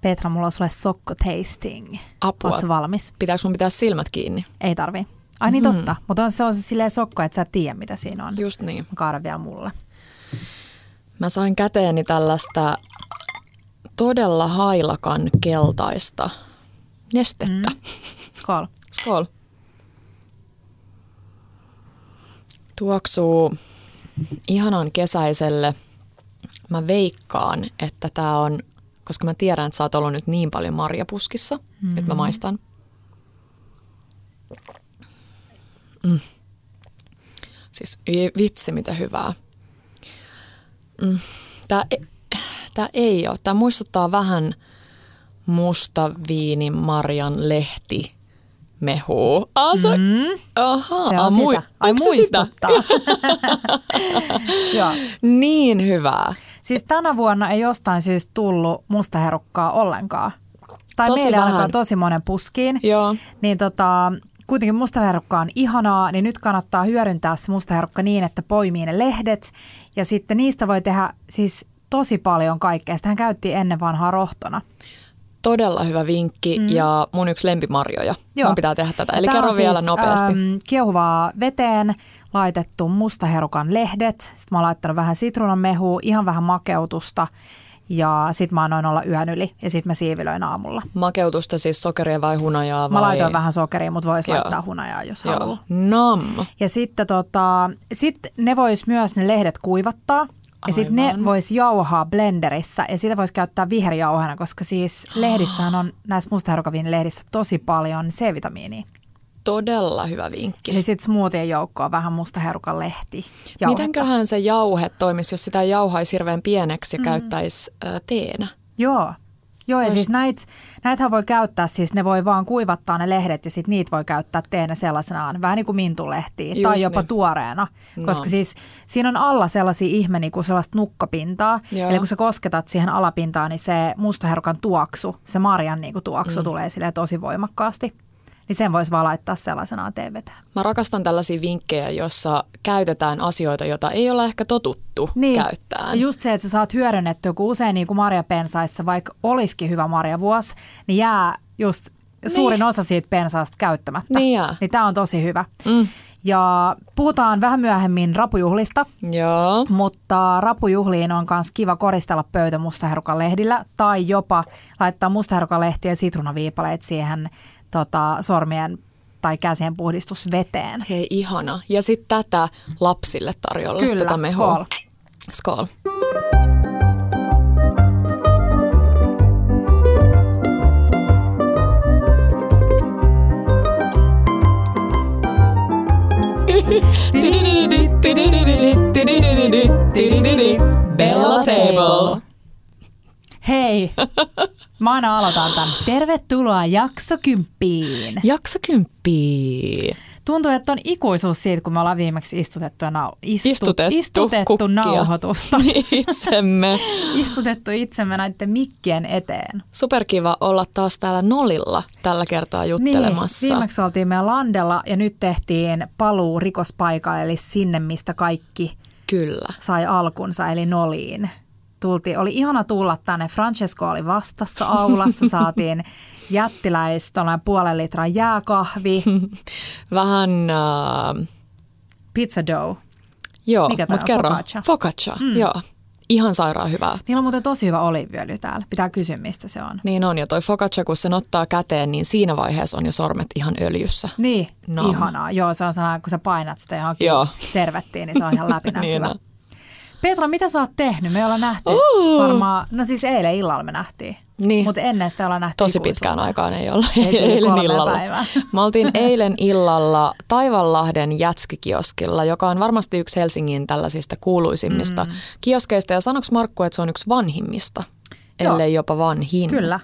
Petra, mulla on sulle sokko tasting. Apua. Oletko valmis? Pitääkö mun pitää silmät kiinni? Ei tarvii. Ai niin totta, mutta on, se on se silleen sokko, että sä et tiedä mitä siinä on. Just niin. Mä kaadan vielä mulle. Mä sain käteeni tällaista todella hailakan keltaista nestettä. Mm. Skål. Skål. Tuoksuu ihanan kesäiselle. Mä veikkaan, että tää on, koska mä tiedän, että sä oot ollut nyt niin paljon marjapuskissa, mm. että mä maistan. Mm. Siis vi- vitsi, mitä hyvää. Mm. Tää, e- tää ei ole. Tää muistuttaa vähän musta viinin marjan lehti mehuu. Ah, se, mm. aha, Se on ah, sitä. Ai sitä? muistuttaa. Joo. Niin hyvää. Siis tänä vuonna ei jostain syystä tullut mustaherukkaa ollenkaan. Tai Tosi meillä vähän. alkaa tosi monen puskiin. Joo. Niin tota, kuitenkin mustaherukka on ihanaa, niin nyt kannattaa hyödyntää se mustaherukka niin, että poimii ne lehdet. Ja sitten niistä voi tehdä siis tosi paljon kaikkea. Sitähän käytti ennen vanhaa rohtona. Todella hyvä vinkki mm. ja mun yksi lempimarjoja. Joo. Mun pitää tehdä tätä. Eli Tää kerro on vielä siis, nopeasti. äm, kiehuvaa veteen laitettu mustaherukan lehdet. Sitten mä oon laittanut vähän sitruunanmehua, ihan vähän makeutusta. Ja sitten mä annoin olla yön yli ja sitten mä siivilöin aamulla. Makeutusta siis sokeria vai hunajaa vai? Mä laitoin vähän sokeria, mutta voisi laittaa hunajaa, jos Joo. haluaa. Nam. Ja sitten tota, sit ne vois myös ne lehdet kuivattaa. Ja sitten ne Aivan. vois jauhaa blenderissä ja sitä voisi käyttää viherjauhana, koska siis lehdissähän on näissä mustaherukavin lehdissä tosi paljon C-vitamiinia. Todella hyvä vinkki. Eli sitten smoothien joukkoon vähän mustaherukan lehti. jauhetta. Mitenköhän se jauhe toimisi, jos sitä jauhaisi hirveän pieneksi ja mm. käyttäisi äh, teenä? Joo. Joo, ja Ois- siis näitä, näitähän voi käyttää, siis ne voi vaan kuivattaa ne lehdet ja sitten niitä voi käyttää teenä sellaisenaan, vähän niin kuin mintulehtiä Just tai jopa niin. tuoreena, No. koska siis siinä on alla sellaisia ihme niin kuin sellaista nukkapintaa, Joo. eli kun sä kosketat siihen alapintaan, niin se mustaherukan tuoksu, se marjan niin kuin tuoksu mm. tulee silleen tosi voimakkaasti, niin sen voisi vaan laittaa sellaisenaan teeveteen. Mä rakastan tällaisia vinkkejä, jossa käytetään asioita, joita ei ole ehkä totuttu Niin. käyttämään. Just se, että sä saat hyödynnettyä, kun usein niin kuin marjapensaissa, vaikka olisikin hyvä marjavuosi, niin jää just suurin osa siitä pensaasta käyttämättä. Niin jää. Niin tämä on tosi hyvä. Mm. Ja puhutaan vähän myöhemmin rapujuhlista, Joo. mutta rapujuhliin on myös kiva koristella pöytä mustaherukan lehdillä tai jopa laittaa mustaherukan lehtiä ja sitruunaviipaleet siihen tota, sormien tai käsien puhdistusveteen. Hei, ihana. Ja sitten tätä lapsille tarjolla. Kyllä, tätä mehua. skål. Skål. Bella Table. Hei, mä aina aloitan tämän. Tervetuloa jakso kymppiin. Jakso kymppiä. Tuntuu, että on ikuisuus siitä, kun me ollaan viimeksi istutettu, ja nau- istu- Istutettu, istutettu kukkia. nauhoitusta. Itsemme. istutettu itsemme näiden mikkien eteen. Superkiva olla taas täällä Nolilla tällä kertaa juttelemassa. Niin, viimeksi oltiin meidän landella ja nyt tehtiin paluu rikospaikalle, eli sinne, mistä kaikki Kyllä. sai alkunsa, eli Noliin. Tultiin, oli ihana tulla tänne. Francesco oli vastassa aulassa, saatiin jättiläis, tuollainen puolen litran jääkahvi, Vähän, äh, pizza dough. joo, mutta kerro. Focaccia. Focaccia, mm. joo. Ihan sairaan hyvää. Niillä on muuten tosi hyvä oliiviöljy täällä. Pitää kysyä, mistä se on. Niin on, ja toi focaccia, kun sen ottaa käteen, niin siinä vaiheessa on jo sormet ihan öljyssä. Niin, No. no. ihanaa. Joo, se on sellainen, kun sä painat sitä johonkin Joo. servettiin, niin se on ihan läpinäkyvä. Niin on. Petra, mitä sä oot tehnyt? Me ei olla nähty Uh. varmaan, no siis eilen illalla me nähtiin. Niin. Mutta ennen sitä ollaan nähty Tosi ikuisuutta. pitkään aikaan ei olla Ei eilen illalla. päivää. Me oltiin eilen illalla Taivanlahden jätskikioskilla, joka on varmasti yksi Helsingin tällaisista kuuluisimmista mm. kioskeista. Ja sanoks Markku, että se on yksi vanhimmista, Joo. ellei jopa vanhin. Kyllä.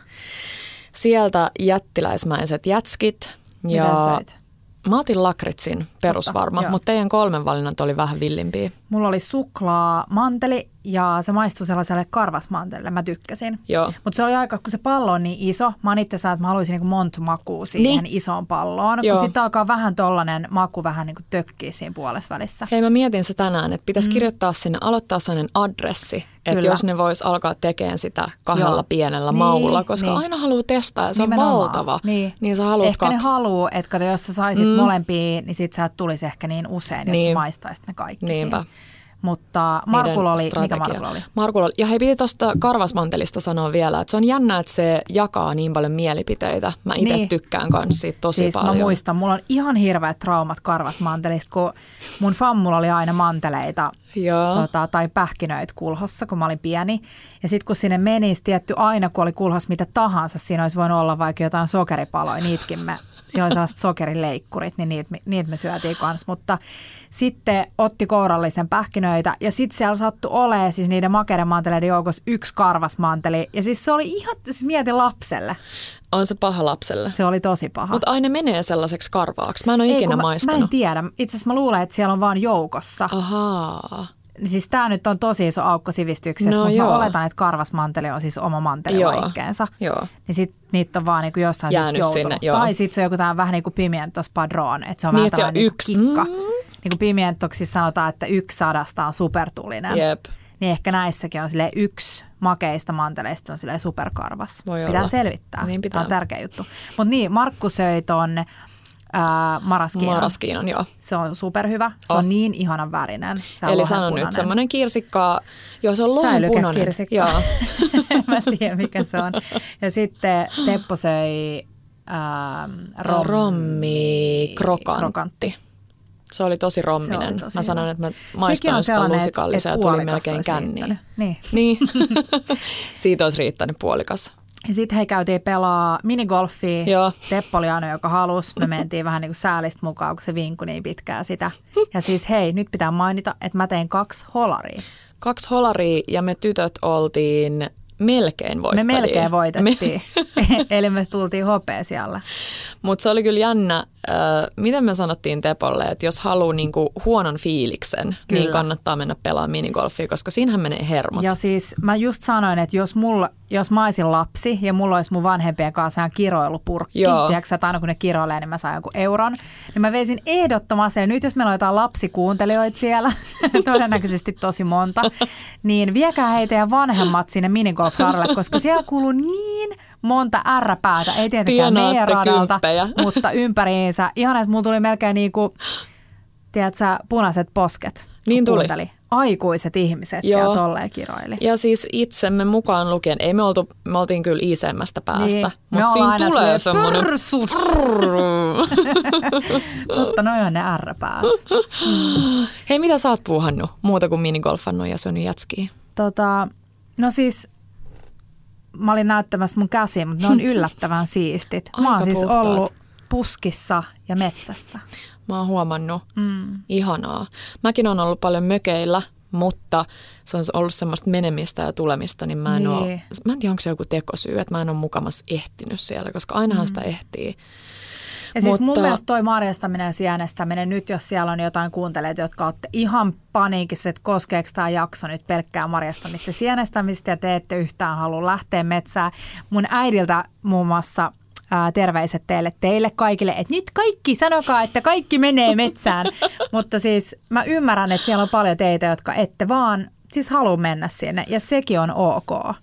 Sieltä jättiläismäiset jätskit. Ja Mitä sait? Mä otin lakritsin perusvarma, mutta teidän kolmen valinnat oli vähän villimpiä. Mulla oli suklaa manteli ja se maistui sellaiselle karvasmantelille. Mä tykkäsin. Mutta se oli aika, kun se pallo on niin iso, mä oon itse että mä haluaisin niinku monta makua siihen niin. isoon palloon. Joo. Kun sitten alkaa vähän tollanen maku vähän niinku tökkiä siinä puolessa välissä. Hei mä mietin se tänään, että pitäisi mm. kirjoittaa sinne, aloittaa sellainen adressi, että jos ne vois alkaa tekemään sitä kahdella Joo. pienellä Niin, maulla, koska niin. aina haluaa testaa ja se Nimenomaan. on valtava. Niin. niin sä haluat Ehkä kaksi. ne haluu, että jos sä saisit mm. molempia, niin sit sä et tulisi ehkä niin usein, jos Niin. sä maistaisit ne kaikki Niinpä. siinä. Mutta Markulla oli, Niiden mikä strategia. Markulla oli? Markulla oli. Ja hei, piti tuosta karvasmantelista sanoa vielä, että se on jännä, että se jakaa niin paljon mielipiteitä. Mä itse Niin. tykkään kanssa siitä tosi siis paljon. mä muistan, mulla on ihan hirveät traumat karvasmantelista, kun mun fammulla oli aina manteleita Joo. tota, tai pähkinöitä kulhossa, kun mä olin pieni. Ja sitten kun sinne meni, tietty aina kun oli kulhos mitä tahansa, siinä olisi voinut olla vaikka jotain sokeripaloja, niitkin me, siinä oli sellaiset sokerileikkurit, niin niitä, me- niitä me syötiin kanssa. Mutta sitten otti kourallisen pähkinöitä ja sitten siellä sattui olemaan siis niiden makeiden manteleiden joukossa yksi karvasmanteli. Ja siis se oli ihan, siis mieti lapselle. On se paha lapselle. Se oli tosi paha. Mutta aina menee sellaiseksi karvaaksi. Mä en ole Ei, ikinä mä, mä maistanut. en tiedä. Itse asiassa mä luulen, että siellä on vaan joukossa. Ahaa. Siis tämä nyt on tosi iso aukko sivistyksessä, No mutta joo. mä oletan, että karvasmanteli on siis oma mantelilaikkeensa. Joo. Niin sit niitä on vaan niinku jostain Jäänyt syystä joutunut. sinne, joo. Tai sitten se on joku tämmöinen vähän niin kuin pimientos padron, että se on Niin, vähän tällainen niinku yksi. kikka. Mm. Niin kuin pimientoksissa sanotaan, että yksi sadasta on supertulinen. Jep. Niin ehkä näissäkin on sille yksi makeista manteleista on silleen superkarvas. Voi pitää olla. selvittää. Niin pitää. Tämä on tärkeä juttu. Mutta niin, Markku söi ton ää, maraskiinon. Maraskiinon, joo. Se on superhyvä. Se Oh. on niin ihanan värinen. Se on Eli sano lohenpunainen. nyt semmoinen kirsikka, joo se on lohenpunainen. Säilykekirsikka. Joo. Mä en tiedä, mikä se on. Ja sitten Teppo söi ähm, rom, Rommi krokantti. krokantti. Se oli tosi romminen. Se oli tosi mä sanoin, että mä maistan sitä sellainen, lusikallisia ja tuli melkein känniin. riittänyt. Niin. Niin. Siitä olisi riittänyt puolikas. Ja sitten he käytiin pelaa minigolfia. Joo. Teppo oli ainoa, joka halusi. Me mentiin vähän niin kuin säälistä mukaan, kun se vinkui niin pitkään sitä. Ja siis hei, nyt pitää mainita, että mä tein kaksi holaria. Kaksi holaria ja me tytöt oltiin melkein Me voittajia. melkein voitettiin. Eli me tultiin hopea siellä. Mutta se oli kyllä jännä, äh, miten me sanottiin Tepolle, että jos haluaa niinku huonon fiiliksen, Kyllä. niin kannattaa mennä pelaamaan minigolfia, koska siinähän menee hermot. Ja siis mä just sanoin, että jos, mulla, jos mä olisin lapsi ja mulla olisi mun vanhempien kanssa ihan kiroilupurkki, Joo. tiedätkö, että aina kun ne kiroilee, niin mä saan jonkun euron, niin mä veisin ehdottomasti, ja nyt jos meillä on jotain lapsikuuntelijoita siellä, todennäköisesti tosi monta, niin viekää heitä ja vanhemmat sinne minigolf-radalle, koska siellä kuuluu niin monta ärräpäätä, ei tietenkään Tienaatte meidän radalta, kymppejä. mutta ympäriinsä. Ihan, että mulla tuli melkein niin kuin, tiedätkö, punaiset posket, Niin tuli. kuunteli. Aikuiset ihmiset Joo. siellä tolleen kiroili. Ja siis itsemme mukaan lukien, ei me, oltu, me oltiin kyllä isemmästä päästä, Niin. Mutta siinä tulee semmoinen... "Pyrsus!" Totta, noin on ne ärräpäät. Hei, mitä sä oot puuhannut muuta kuin minigolfannut ja syönyt jätskiä? Tota, no siis, mä olin näyttämässä mun käsiä, mutta ne on yllättävän siistit. Mä oon Aika siis puhtaat. ollut puskissa ja metsässä. Mä oon huomannut. Mm. Ihanaa. Mäkin on ollut paljon mökeillä, mutta se on ollut semmoista menemistä ja tulemista, niin mä en, Niin. oo, mä en tiedä, onko se joku tekosyy, että mä en ole mukamas ehtinyt siellä, koska ainahan mm. sitä ehtii. Ja siis mun Mutta- mielestä toi marjastaminen ja sienestäminen, nyt jos siellä on jotain kuuntelijoita, jotka olette ihan paniikissa, että koskeeko tämä jakso nyt pelkkää marjastamista ja sienestämistä ja te ette yhtään halua lähteä metsään. Mun äidiltä muun muassa ää, terveiset teille, teille kaikille, että nyt kaikki, sanokaa, että kaikki menee metsään. Mutta siis mä ymmärrän, että siellä on paljon teitä, jotka ette vaan siis halua mennä sinne ja sekin on ok.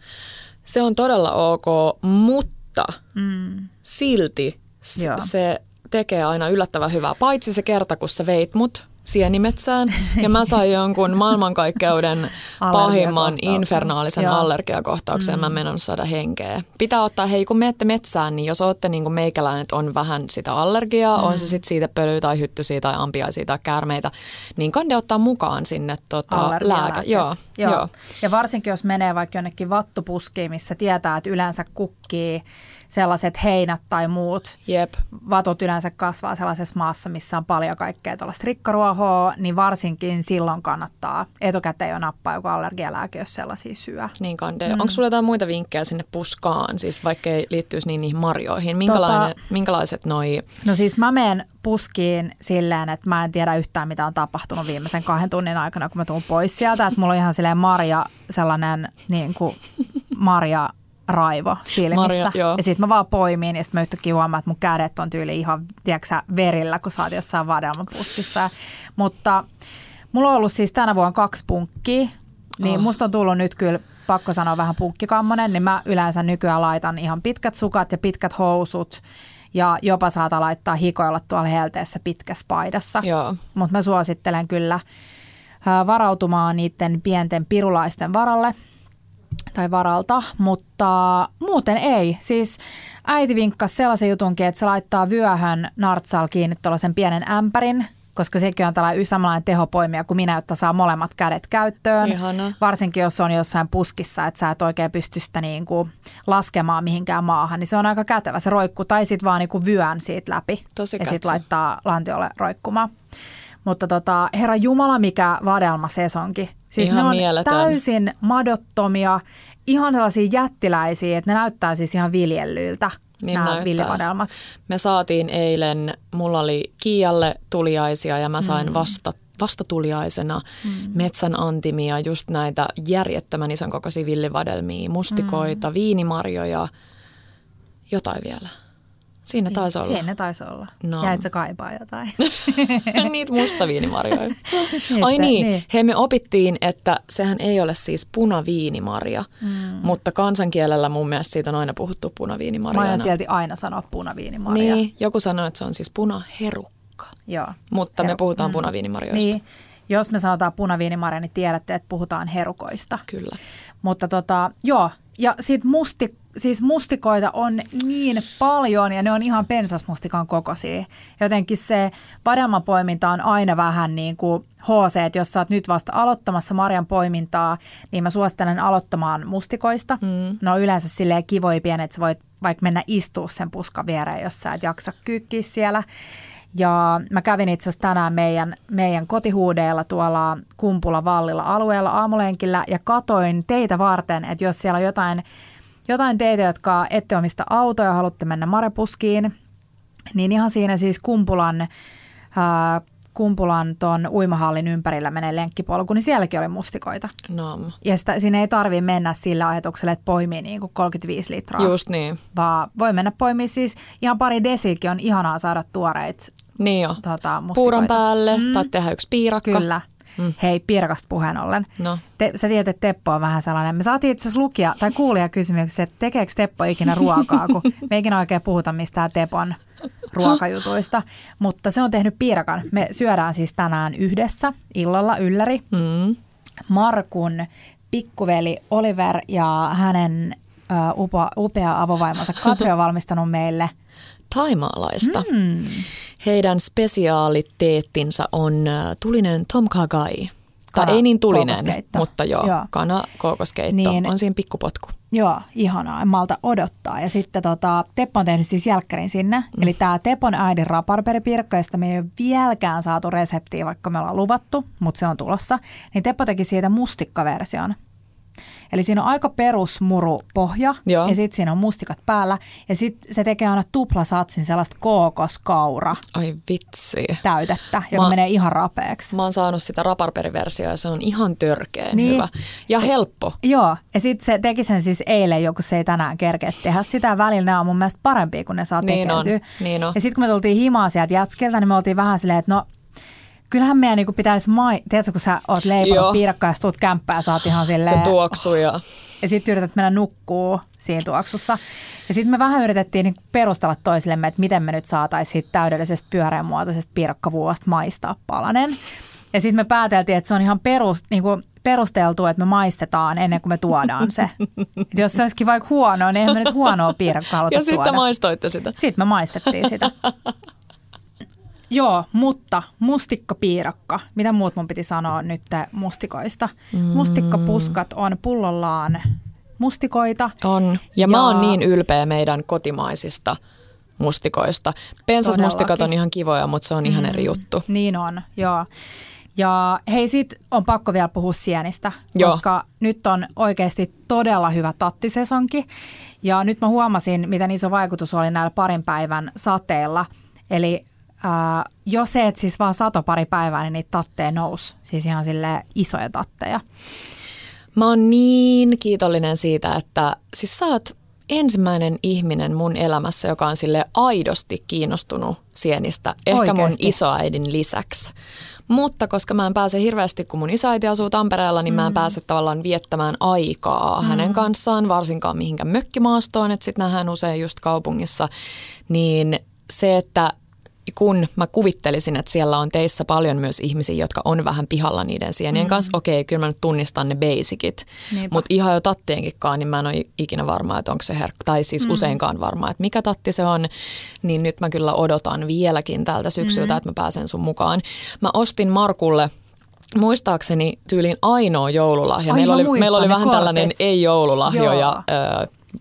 Se on todella ok, mutta mm. silti Joo. se tekee aina yllättävän hyvää. Paitsi se kerta, kun sä veit mut sienimetsään ja mä sain jonkun maailmankaikkeuden pahimman infernaalisen Joo. allergiakohtauksen. Mm. Mä menon saada henkeä. Pitää ottaa, hei kun menette metsään, niin jos ootte niin kuin meikäläinen, että on vähän sitä allergiaa, mm. on se sitten siitä pölyä tai hyttysiä tai ampiaisia tai käärmeitä, niin kande ottaa mukaan sinne tota, lääke. Allergialääkkeet. Joo, Joo. joo. Ja varsinkin jos menee vaikka jonnekin vattupuskiin, missä tietää, että yleensä kukkii sellaiset heinät tai muut Jep. vatut yleensä kasvaa sellaisessa maassa, missä on paljon kaikkea tuollaista rikkaruohoa, niin varsinkin silloin kannattaa etukäteen jo nappaa joku allergialääke, jos sellaisia syö. Niin Kande. Mm. Onko sulla jotain muita vinkkejä sinne puskaan, siis vaikka ei liittyisi niin niihin marjoihin? Minkälainen, tota, minkälaiset noi... No siis mä menen puskiin silleen, että mä en tiedä yhtään mitä on tapahtunut viimeisen kahden tunnin aikana, kun mä tuun pois sieltä. Että mulla on ihan silleen marja, sellainen niin kuin marja raivo silmissä. Maria, ja sitten mä vaan poimiin ja sitten mä yhtäkkiä huomaan, että mun kädet on tyyli ihan, tiedätkö verillä, kun sä oot jossain vadelmapuskissa. Mutta mulla on ollut siis tänä vuonna kaksi punkkia, niin oh. musta on tullut nyt kyllä pakko sanoa vähän punkkikammonen, niin mä yleensä nykyään laitan ihan pitkät sukat ja pitkät housut ja jopa saata laittaa hikoilla tuolla helteessä pitkässä paidassa. Mutta mä suosittelen kyllä varautumaan niiden pienten pirulaisten varalle – tai varalta, mutta muuten ei. Siis äiti vinkkasi sellaisen jutunkin, että se laittaa vyöhön nartsal kiinni tuollaisen pienen ämpärin, koska sekin on tällainen samanlainen tehopoimija kuin minä, jotta saa molemmat kädet käyttöön. Ihana. Varsinkin jos on jossain puskissa, että sä et oikein pysty sitä niin kuin laskemaan mihinkään maahan, niin se on aika kätevä se roikku. Tai sitten vaan niin kuin vyön siitä läpi Tosi ja sitten laittaa lantiolle roikkumaan. Mutta tota, herra Jumala, mikä vadelma sesonki. Siis ihan ne on mieletön. täysin madottomia, ihan sellaisia jättiläisiä, että ne näyttää siis ihan viljellyiltä. Niin nämä näyttää. villivadelmat. Me saatiin eilen, mulla oli Kialle tuliaisia ja mä sain mm. vasta vastatuliaisena mm. metsän antimia, just näitä järjettömän ison kokoisia villivadelmia, mustikoita, mm. viinimarjoja, jotain vielä. Siinä niin, taisi olla. Siinä taisi olla. No. Ja et sä kaipaa jotain. Niitä mustaviinimarjoja. Ai niin, niin. He me opittiin, että sehän ei ole siis punaviinimarja, mm. mutta kansankielellä mun mielestä siitä on aina puhuttu punaviinimarjana. Mä oon sieltä aina sanoa punaviinimarja. Niin, joku sanoi, että se on siis punaherukka. Joo. Mutta Heru- me puhutaan mm. punaviinimarjoista. Niin. Jos me sanotaan punaviinimarja, niin tiedätte, että puhutaan herukoista. Kyllä. Mutta tota, joo, ja sitten musti, siis mustikoita on niin paljon ja ne on ihan pensasmustikan kokoisia. Jotenkin se vadelmapoiminta on aina vähän niin kuin HC, että jos sä oot nyt vasta aloittamassa marjan poimintaa, niin mä suosittelen aloittamaan mustikoista. Mm. Ne on yleensä silleen kivoja pienet, että sä voit vaikka mennä istua sen puskan viereen, jos sä et jaksa kyykkiä siellä. Ja mä kävin itse asiassa tänään meidän, meidän kotihuudeilla tuolla Kumpula Vallilla alueella aamulenkillä ja katoin teitä varten, että jos siellä on jotain, jotain teitä, jotka ette omista autoja ja haluatte mennä marepuskiin, niin ihan siinä siis Kumpulan ää, Kumpulan ton uimahallin ympärillä menee lenkkipolku, niin sielläkin oli mustikoita. No. Ja sitä, siinä ei tarvi mennä sillä ajatuksella, että poimii niin kuin 35 litraa. Just niin. Vaan voi mennä poimii siis ihan pari desiäkin on ihanaa saada tuoreit niin jo. Tota, Puuron päälle mm. tai tehdä yksi piirakka. Kyllä. Mm. Hei, piirakasta puheen ollen. No. Te, sä tiedät, että Teppo on vähän sellainen. Me saatiin itse asiassa lukia tai kuulia kysymyksiä, että tekeekö Teppo ikinä ruokaa, kun me ikinä oikein puhuta mistään Tepon ruokajutuista. Mutta se on tehnyt piirakan. Me syödään siis tänään yhdessä illalla ylläri. Mm. Markun pikkuveli Oliver ja hänen uh, upea, upea avovaimonsa Katri on valmistanut meille – taimaalaista. Mm. Heidän spesiaaliteettinsa on äh, tulinen tom kha gai. Tai ei niin tulinen, mutta joo, joo. kana kookoskeitto niin, on siinä pikkupotku. Joo, ihanaa. En malta odottaa. Ja sitten tota, Teppo on tehnyt siis jälkkärin sinne. Mm. Eli tämä Tepon äidin raparperipiirakka, josta me ei ole vieläkään saatu reseptiä, vaikka me ollaan luvattu, mutta se on tulossa. Niin Teppo teki siitä mustikkaversion. Eli siinä on aika perusmuru pohja Joo. ja sitten siinä on mustikat päällä. Ja sitten se tekee aina tuplasatsin sellaista kookoskaura. Ai vitsi. Täytettä, joka mä, menee ihan rapeaksi. Mä oon saanut sitä raparperiversiota ja se on ihan törkeen niin. hyvä. Ja helppo. Joo, ja sitten se teki sen siis eilen joku se ei tänään kerkeä tehdä sitä. Välillä ne on mun mielestä parempia, kun ne saa niin tekeytyä. On. Niin on. Ja sitten kun me tultiin himaa sieltä jätskiltä, niin me oltiin vähän silleen, että no kyllähän meidän niinku pitäisi, mai... tiedätkö kun sä oot leipannut piirakkaa ja tuut kämppää, sä oot ihan silleen... Se tuoksuu ja... Ja sitten yrität mennä nukkuu siinä tuoksussa. Ja sitten me vähän yritettiin niin perustella toisillemme, että miten me nyt saataisiin täydellisestä pyöreänmuotoisesta piirakkavuosta maistaa palanen. Ja sitten me pääteltiin, että se on ihan perus, niin kuin perusteltu, että me maistetaan ennen kuin me tuodaan se. Et jos se olisikin vaikka huonoa, niin eihän me nyt huonoa piirakkaa Ja tuoda. sitten maistoitte sitä. Sitten me maistettiin sitä. Joo, mutta mustikkapiirakka. Mitä muut mun piti sanoa nyt mustikoista? Mm. Mustikkapuskat on pullollaan mustikoita. On. Ja, ja mä oon niin ylpeä meidän kotimaisista mustikoista. Pensasmustikat on ihan kivoja, mutta se on ihan mm, eri juttu. Niin on, joo. Ja hei, sit on pakko vielä puhua sienistä, Joo. koska nyt on oikeasti todella hyvä tattisesonki. Ja nyt mä huomasin, miten iso vaikutus oli näillä parin päivän sateilla. Eli äh, jos se, et siis vaan sato pari päivää, niin niitä tatteja nousi. Siis ihan sille isoja tatteja. Mä oon niin kiitollinen siitä, että siis sä oot ensimmäinen ihminen mun elämässä, joka on sille aidosti kiinnostunut sienistä, ehkä Oikeasti. mun isoäidin lisäksi. Mutta koska mä en pääse hirveästi, kun mun isoäiti asuu Tampereella, niin mm. mä en mm. pääse tavallaan viettämään aikaa mm. hänen kanssaan, varsinkaan mihinkään mökkimaastoon, että sitten nähdään usein just kaupungissa. Niin se, että kun mä kuvittelisin, että siellä on teissä paljon myös ihmisiä, jotka on vähän pihalla niiden sienien mm. kanssa, okei, okay, kyllä mä nyt tunnistan ne basicit, mutta ihan jo tattienkinkaan, niin mä en ole ikinä varma, että onko se herkku, tai siis mm. useinkaan varma, että mikä tatti se on, niin nyt mä kyllä odotan vieläkin tältä syksyltä, mm. että mä pääsen sun mukaan. Mä ostin Markulle muistaakseni tyylin ainoa joululahja. Ai, meillä oli, meillä oli vähän kortit. tällainen ei-joululahjoja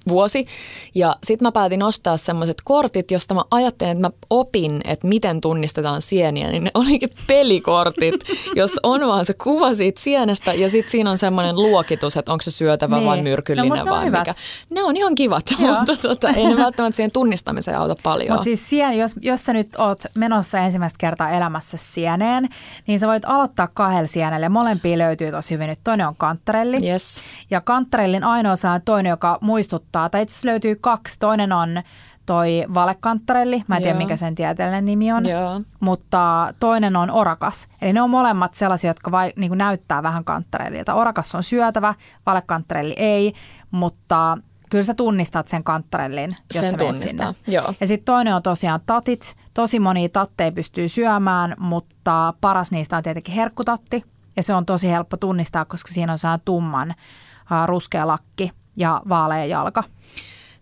vuosi. Ja sitten mä päätin ostaa semmoiset kortit, josta mä ajattelin, että mä opin, että miten tunnistetaan sieniä. Niin ne olikin pelikortit, jos on vaan se kuva siitä sienestä ja sitten siinä on semmoinen luokitus, että onko se syötävä niin. vai myrkyllinen no, vai mikä. Ne on ihan kivat, Joo. mutta tota, ei ne välttämättä siihen tunnistamiseen auta paljon. Mutta siis sien, jos, jos sä nyt oot menossa ensimmäistä kertaa elämässä sieneen, niin sä voit aloittaa kahdella sienelle. Molempia löytyy tosi hyvin nyt. Toinen on kantarelli. Yes. Ja kantarellin ainoa on toinen, joka muistuttaa muistuttaa, tai itse löytyy kaksi. Toinen on toi valekanttarelli, mä en tiedä mikä sen tieteellinen nimi on, Joo. mutta toinen on orakas. Eli ne on molemmat sellaisia, jotka vai, niin näyttää vähän kanttarellilta. Orakas on syötävä, valekanttarelli ei, mutta kyllä sä tunnistat sen kanttarellin, jos sen sä sinne. Joo. Ja sitten toinen on tosiaan tatit. Tosi moni tatteja pystyy syömään, mutta paras niistä on tietenkin herkkutatti. Ja se on tosi helppo tunnistaa, koska siinä on sellainen tumman uh, ruskea lakki ja vaalea jalka.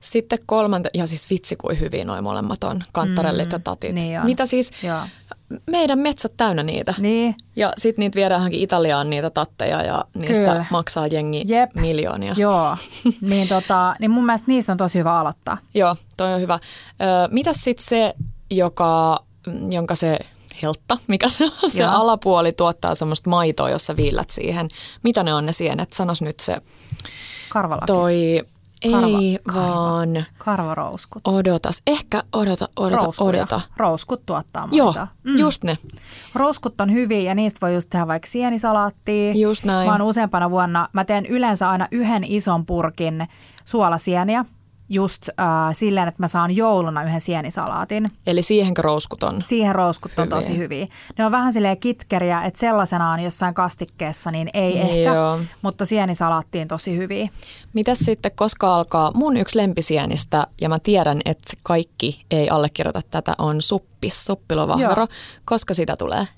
Sitten kolmante, ja siis vitsi kuin hyvin noin molemmat on, kantarellit mm, ja tatit. Niin Mitä siis, Joo. meidän metsät täynnä niitä. Niin. Ja sitten niitä viedään Italiaan niitä tatteja ja niistä Kyllä. maksaa jengi Jep. miljoonia. Joo, niin, tota, niin mun mielestä niistä on tosi hyvä aloittaa. Joo, toi on hyvä. Ö, mitäs sitten se, joka, jonka se heltta, mikä se on, se alapuoli tuottaa semmoista maitoa, jossa viillät siihen. Mitä ne on ne sienet? Sanos nyt se Karvalaki. Toi, Karva, ei karva, vaan. Karvarouskut. Odotas. Ehkä odota, odota, Rouskuja. odota. Rouskut tuottaa maita. Joo, mm. just ne. Rouskut on hyviä ja niistä voi just tehdä vaikka sienisalaattia. Just näin. Mä oon useampana vuonna, mä teen yleensä aina yhden ison purkin suolasieniä just äh, silleen, että mä saan jouluna yhden sienisalaatin. Eli siihen rouskut on Siihen rouskut on hyviä. tosi hyviä. Ne on vähän silleen kitkeriä, että sellaisenaan jossain kastikkeessa niin ei Joo. ehkä, mutta sienisalaattiin tosi hyviä. Mitäs sitten, koska alkaa mun yksi lempisienistä, ja mä tiedän, että kaikki ei allekirjoita tätä, on suppis, suppilovahvero. Koska sitä tulee?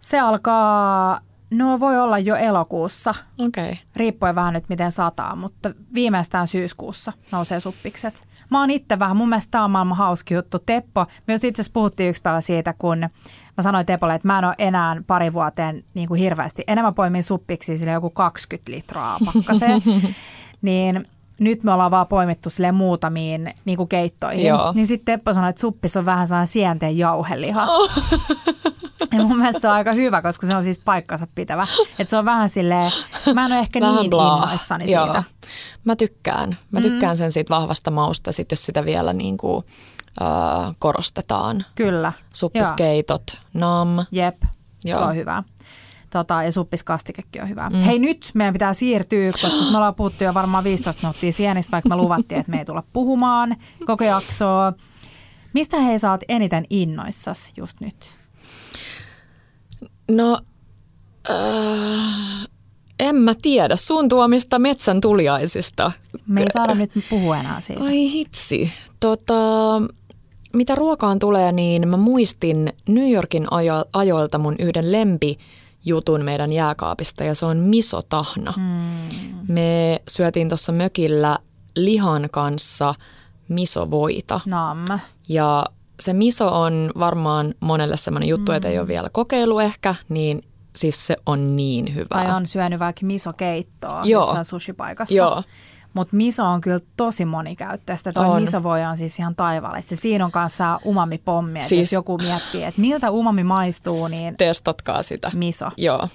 Se alkaa No voi olla jo elokuussa, okay. riippuen vähän nyt miten sataa, mutta viimeistään syyskuussa nousee suppikset. Mä oon itse vähän, mun mielestä tämä on maailman hauski juttu. Teppo, myös itse asiassa puhuttiin yksi päivä siitä, kun mä sanoin Tepolle, että mä en ole enää pari vuoteen niin kuin hirveästi. Enemmän poimin suppiksi sille joku 20 litraa pakkaseen. niin nyt me ollaan vaan poimittu sille muutamiin niin kuin keittoihin. Joo. Niin sitten Teppo sanoi, että suppis on vähän sellainen sienteen jauheliha. Oh. Ja mun mielestä se on aika hyvä, koska se on siis paikkansa pitävä. Että se on vähän silleen, mä en ole ehkä vähän niin blah. innoissani Joo. siitä. Mä tykkään. Mä mm. tykkään sen siitä vahvasta mausta, sit jos sitä vielä niin kuin, äh, korostetaan. Kyllä. Suppiskeitot, nam. Jep, Joo. se on hyvä. Tota, ja suppiskastikekin on hyvä. Mm. Hei nyt meidän pitää siirtyä, koska me ollaan puhuttu jo varmaan 15 minuuttia sienistä, vaikka me luvattiin, että me ei tulla puhumaan koko jaksoa. Mistä hei saat eniten innoissas just nyt? No, äh, en mä tiedä. Sun tuomista metsän tuliaisista. Me ei saada nyt puhua enää siitä. Ai hitsi. Tota, mitä ruokaan tulee, niin mä muistin New Yorkin ajo- ajoilta mun yhden lempi jutun meidän jääkaapista ja se on misotahna. Hmm. Me syötiin tuossa mökillä lihan kanssa misovoita. Nam. Ja se miso on varmaan monelle semmoinen juttu, mm. että ei ole vielä kokeilu ehkä, niin siis se on niin hyvä. Tai on syönyt vaikka misokeittoa Joo. jossain sushipaikassa. Joo. Mutta miso on kyllä tosi monikäyttöistä. Toi On. misovoja on siis ihan taivaallista. Siinä on kanssa umami-pommi. Siis... Siis- Jos joku miettii, että miltä umami maistuu, niin Testatkaa sitä. miso. Joo.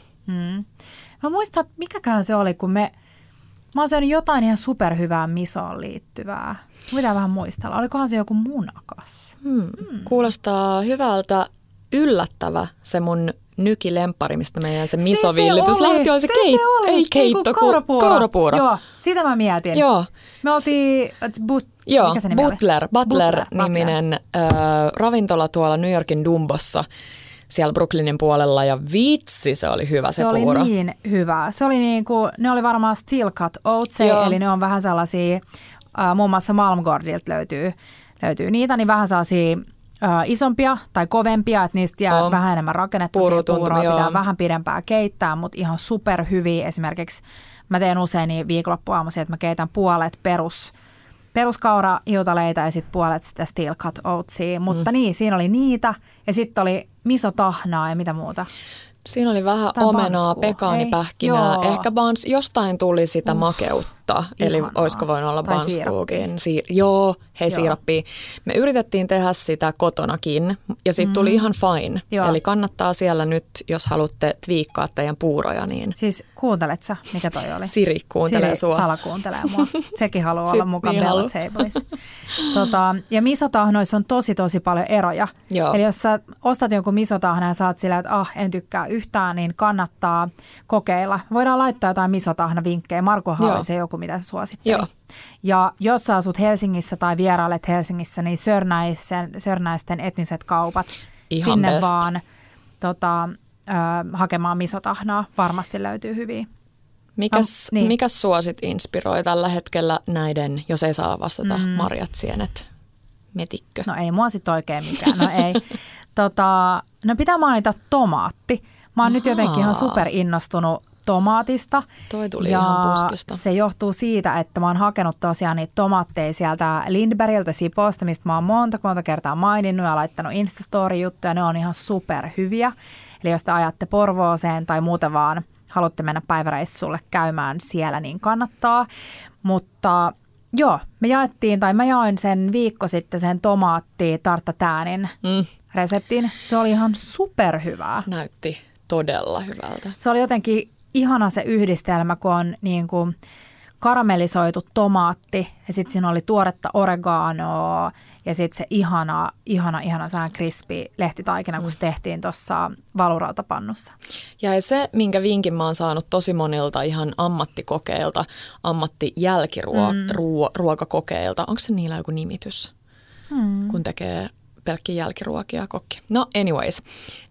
Mä muistan, että mikäkään se oli, kun me... Mä oon syönyt jotain ihan superhyvää misoon liittyvää. Mitä vähän muistella? Olikohan se joku munakas? Hmm. Kuulostaa hyvältä yllättävä se mun nykilempari, mistä meidän se misovillitys lähti. On se, keit- oli. ei keitto, kaurapuuro. kaurapuuro. Joo, sitä mä mietin. Joo. Me oltiin, but, Joo, se nimi oli? Butler, Butler-niminen Butler. Ö, ravintola tuolla New Yorkin Dumbossa, siellä Brooklynin puolella ja vitsi se oli hyvä se, Se oli puuro. niin hyvä. Se oli niin kuin, ne oli varmaan steel cut oats, eli ne on vähän sellaisia, äh, muun muassa Malmgordilta löytyy, löytyy niitä, niin vähän sellaisia äh, isompia tai kovempia, että niistä jää On. vähän enemmän rakennetta Puuro siihen tuntui, puuroon, joo. pitää vähän pidempään keittää, mutta ihan superhyviä. Esimerkiksi mä teen usein niin viikonloppuaamuisin, että mä keitän puolet perus, peruskaura hiutaleita ja sitten puolet sitä steel cut oatsia. Mutta mm. niin, siinä oli niitä ja sitten oli misotahnaa ja mitä muuta. Siinä oli vähän Tai omenaa, pekaanipähkinää, ehkä bans, jostain tuli sitä makeutta, eli ihanaa. olisiko voinut olla banskuukin. Siir- joo, hei Joo. siirappia. Me yritettiin tehdä sitä kotonakin ja siitä tuli ihan fine. Mm. Joo. Eli kannattaa siellä nyt, jos haluatte twiikkaa teidän puuroja, niin Siis kuuntelet sä, mikä toi oli? Siri kuuntelee Siri sua. Sala kuuntelee mua. Sekin haluaa Sit olla mukaan niin Bella. Tableissa. Tota, ja misotahnoissa on tosi tosi paljon eroja. Joo. Eli jos sä ostat jonkun misotahnan ja saat sillä, että ah, en tykkää yhtään, niin kannattaa kokeilla. Voidaan laittaa jotain misotahnavinkkejä. Markohan Joo. oli joku, mitä se suositteli. Joo. Ja jos sä asut Helsingissä tai vierailet Helsingissä, niin Sörnäisen, Sörnäisten etniset kaupat, Ihan sinne best. vaan tota, ö, hakemaan misotahnaa. Varmasti löytyy hyviä. Mikäs, Am- niin. mikäs suosit inspiroi tällä hetkellä näiden, jos ei saa vastata, mm. marjat, sienet, metikkö? No ei mua sit oikein mikään, no ei. Tota, no pitää mainita tomaatti. Mä oon nyt Ahaa. jotenkin ihan super innostunut tomaatista. Toi tuli ja ihan puskista. se johtuu siitä, että mä oon hakenut tosiaan niitä tomaatteja sieltä Lindbergiltä Sipoosta, mistä mä oon monta, monta kertaa maininnut ja laittanut Instastory-juttuja. Ne on ihan super hyviä. Eli jos te ajatte Porvooseen tai muuten vaan haluatte mennä päiväreissulle käymään siellä, niin kannattaa. Mutta joo, me jaettiin, tai mä jaoin sen viikko sitten sen tomaatti tarttatäänin Mm. reseptin. Se oli ihan superhyvää. Näytti todella hyvältä. Se oli jotenkin ihana se yhdistelmä, kun on niin kuin karamellisoitu tomaatti ja sitten siinä oli tuoretta oreganoa ja sitten se ihana, ihana, ihana sään crispy lehtitaikina, kun se tehtiin tuossa valurautapannussa. Ja se, minkä vinkin mä oon saanut tosi monilta ihan ammattikokeilta, ammattijälkiruokakokeilta, onko se niillä joku nimitys, hmm. kun tekee pelkkiä jälkiruokia kokki. No anyways,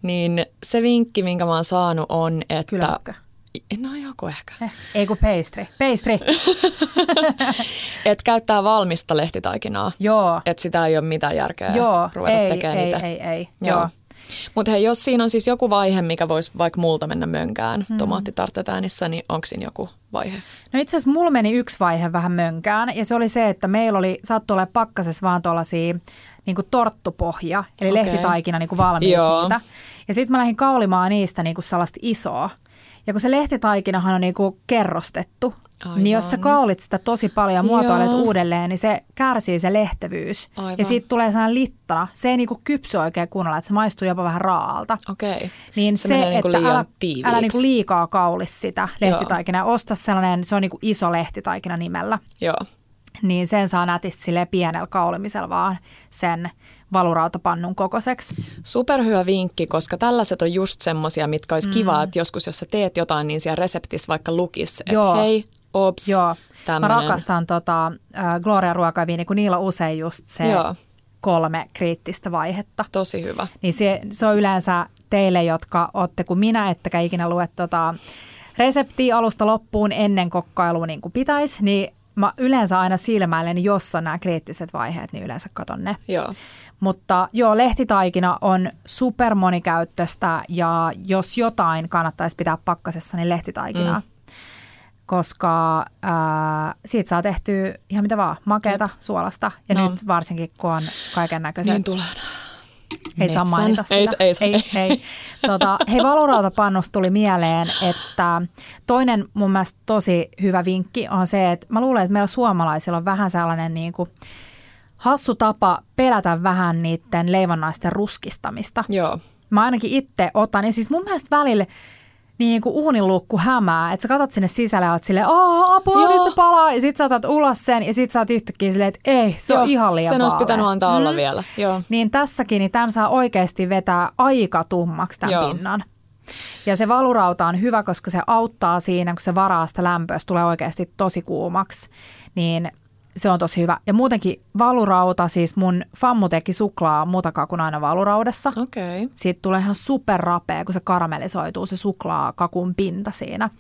niin se vinkki, minkä mä oon saanut on, että... Kylmäkkö? No joku ehkä. Eh, ei kun pastry. Pastry. Että käyttää valmista lehtitaikinaa. Joo. Että sitä ei ole mitään järkeä Joo. ruveta Ei, tekemään ei, itse. ei, ei. Joo. Joo. Mutta hei, jos siinä on siis joku vaihe, mikä voisi vaikka multa mennä mönkään hmm. tomaattitartatäänissä, niin onko siinä joku vaihe? No itse asiassa mulla meni yksi vaihe vähän mönkään ja se oli se, että meillä oli, saattoi olla pakkasessa vaan tuollaisia niin torttupohja, eli okay. lehtitaikina niin kuin valmiit Joo. niitä. Ja sitten mä lähdin kaulimaan niistä niin kuin sellaista isoa. Ja kun se lehtitaikinahan on niin kuin kerrostettu, Aivan. niin jos sä kaulit sitä tosi paljon ja muotoilet Joo. uudelleen, niin se kärsii se lehtevyys. Aivan. Ja siitä tulee sellainen littana. Se ei niin kuin kypsy oikein kunnolla, että se maistuu jopa vähän raalta. Okei. Niin Se se, niinku että liian älä, tiiviiksi. älä niinku liikaa kaulis sitä lehtitaikina. Osta sellainen, se on niinku iso lehtitaikina nimellä. Joo. Niin sen saa nätisti sille pienellä kaulimisella vaan sen valurautapannun kokoiseksi. Superhyvä vinkki, koska tällaiset on just semmosia, mitkä olisi mm. kiva, että joskus jos sä teet jotain, niin siellä reseptissä vaikka lukis, että Joo. hei, ops, Joo, tämmönen. mä rakastan tota, äh, Gloria ruokaviini, kun niillä on usein just se Joo. kolme kriittistä vaihetta. Tosi hyvä. Niin se, se on yleensä teille, jotka olette kuin minä, ettekä ikinä lue tota reseptiä alusta loppuun ennen kokkailua niin kuin pitäisi, niin mä yleensä aina silmäilen, jos on nämä kriittiset vaiheet, niin yleensä katon ne. Joo. Mutta joo, lehtitaikina on super monikäyttöistä ja jos jotain kannattaisi pitää pakkasessa, niin lehtitaikinaa. Mm. Koska ää, siitä saa tehtyä ihan mitä vaan, makeata, suolasta ja No. nyt varsinkin kun on kaiken näköiset Niin tulee. Ei saa mainita sitä. Ei, ei, ei, ei. Tota, hei, valurautapannusta tuli mieleen, että toinen mun mielestä tosi hyvä vinkki on se, että mä luulen, että meillä suomalaisilla on vähän sellainen niin kuin hassu tapa pelätä vähän niiden leivonnaisten ruskistamista. Joo. Mä ainakin itse otan, ja siis mun mielestä välillä niin kuin uuninluukku hämää, että sä katsot sinne sisälle ja oot silleen, aah, apua, Joo. nyt se palaa, ja sit sä otat ulos sen, ja sit sä oot yhtäkkiä silleen, että ei, se Joo, on ihan liian Sen olisi pitänyt antaa olla Mm. vielä. Joo. Niin tässäkin, niin tämän saa oikeasti vetää aika tummaksi tämän Joo. pinnan. Ja se valurauta on hyvä, koska se auttaa siinä, kun se varaa sitä lämpöä, se tulee oikeasti tosi kuumaksi, niin se on tosi hyvä. Ja muutenkin valurauta, siis mun fammu teki suklaa mutakakun aina valuraudessa. Okei. Okay. Siitä tulee ihan superrapea, kun se karamellisoituu se suklaakakun pinta siinä.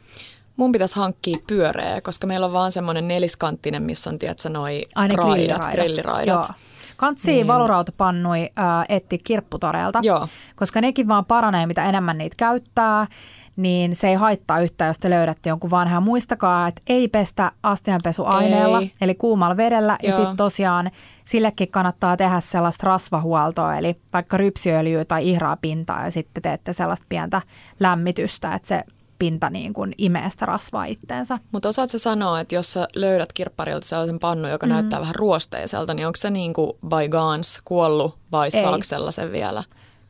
Mun pitäisi hankkia pyöreä, koska meillä on vaan semmoinen neliskanttinen, missä on, tiedätkö, noi Aina raidat, grilliraidat. Joo. Kansi niin. valurautapannui äh, etti kirpputoreelta, Joo. koska nekin vaan paranee, mitä enemmän niitä käyttää, niin se ei haittaa yhtään, jos te löydätte jonkun vanhan. Muistakaa, että ei pestä astianpesuaineella, Ei. eli kuumalla vedellä. Ja Joo. sitten tosiaan sillekin kannattaa tehdä sellaista rasvahuoltoa, eli vaikka rypsiöljyä tai ihraa pintaa, ja sitten teette sellaista pientä lämmitystä, että se pinta niin kuin imee sitä rasvaa itteensä. Mutta osaatko sä sanoa, että jos sä löydät kirpparilta sellaisen pannun, joka mm. näyttää vähän ruosteiselta, niin onko se niin kuin by guns kuollut vai Ei. saako sellaisen vielä?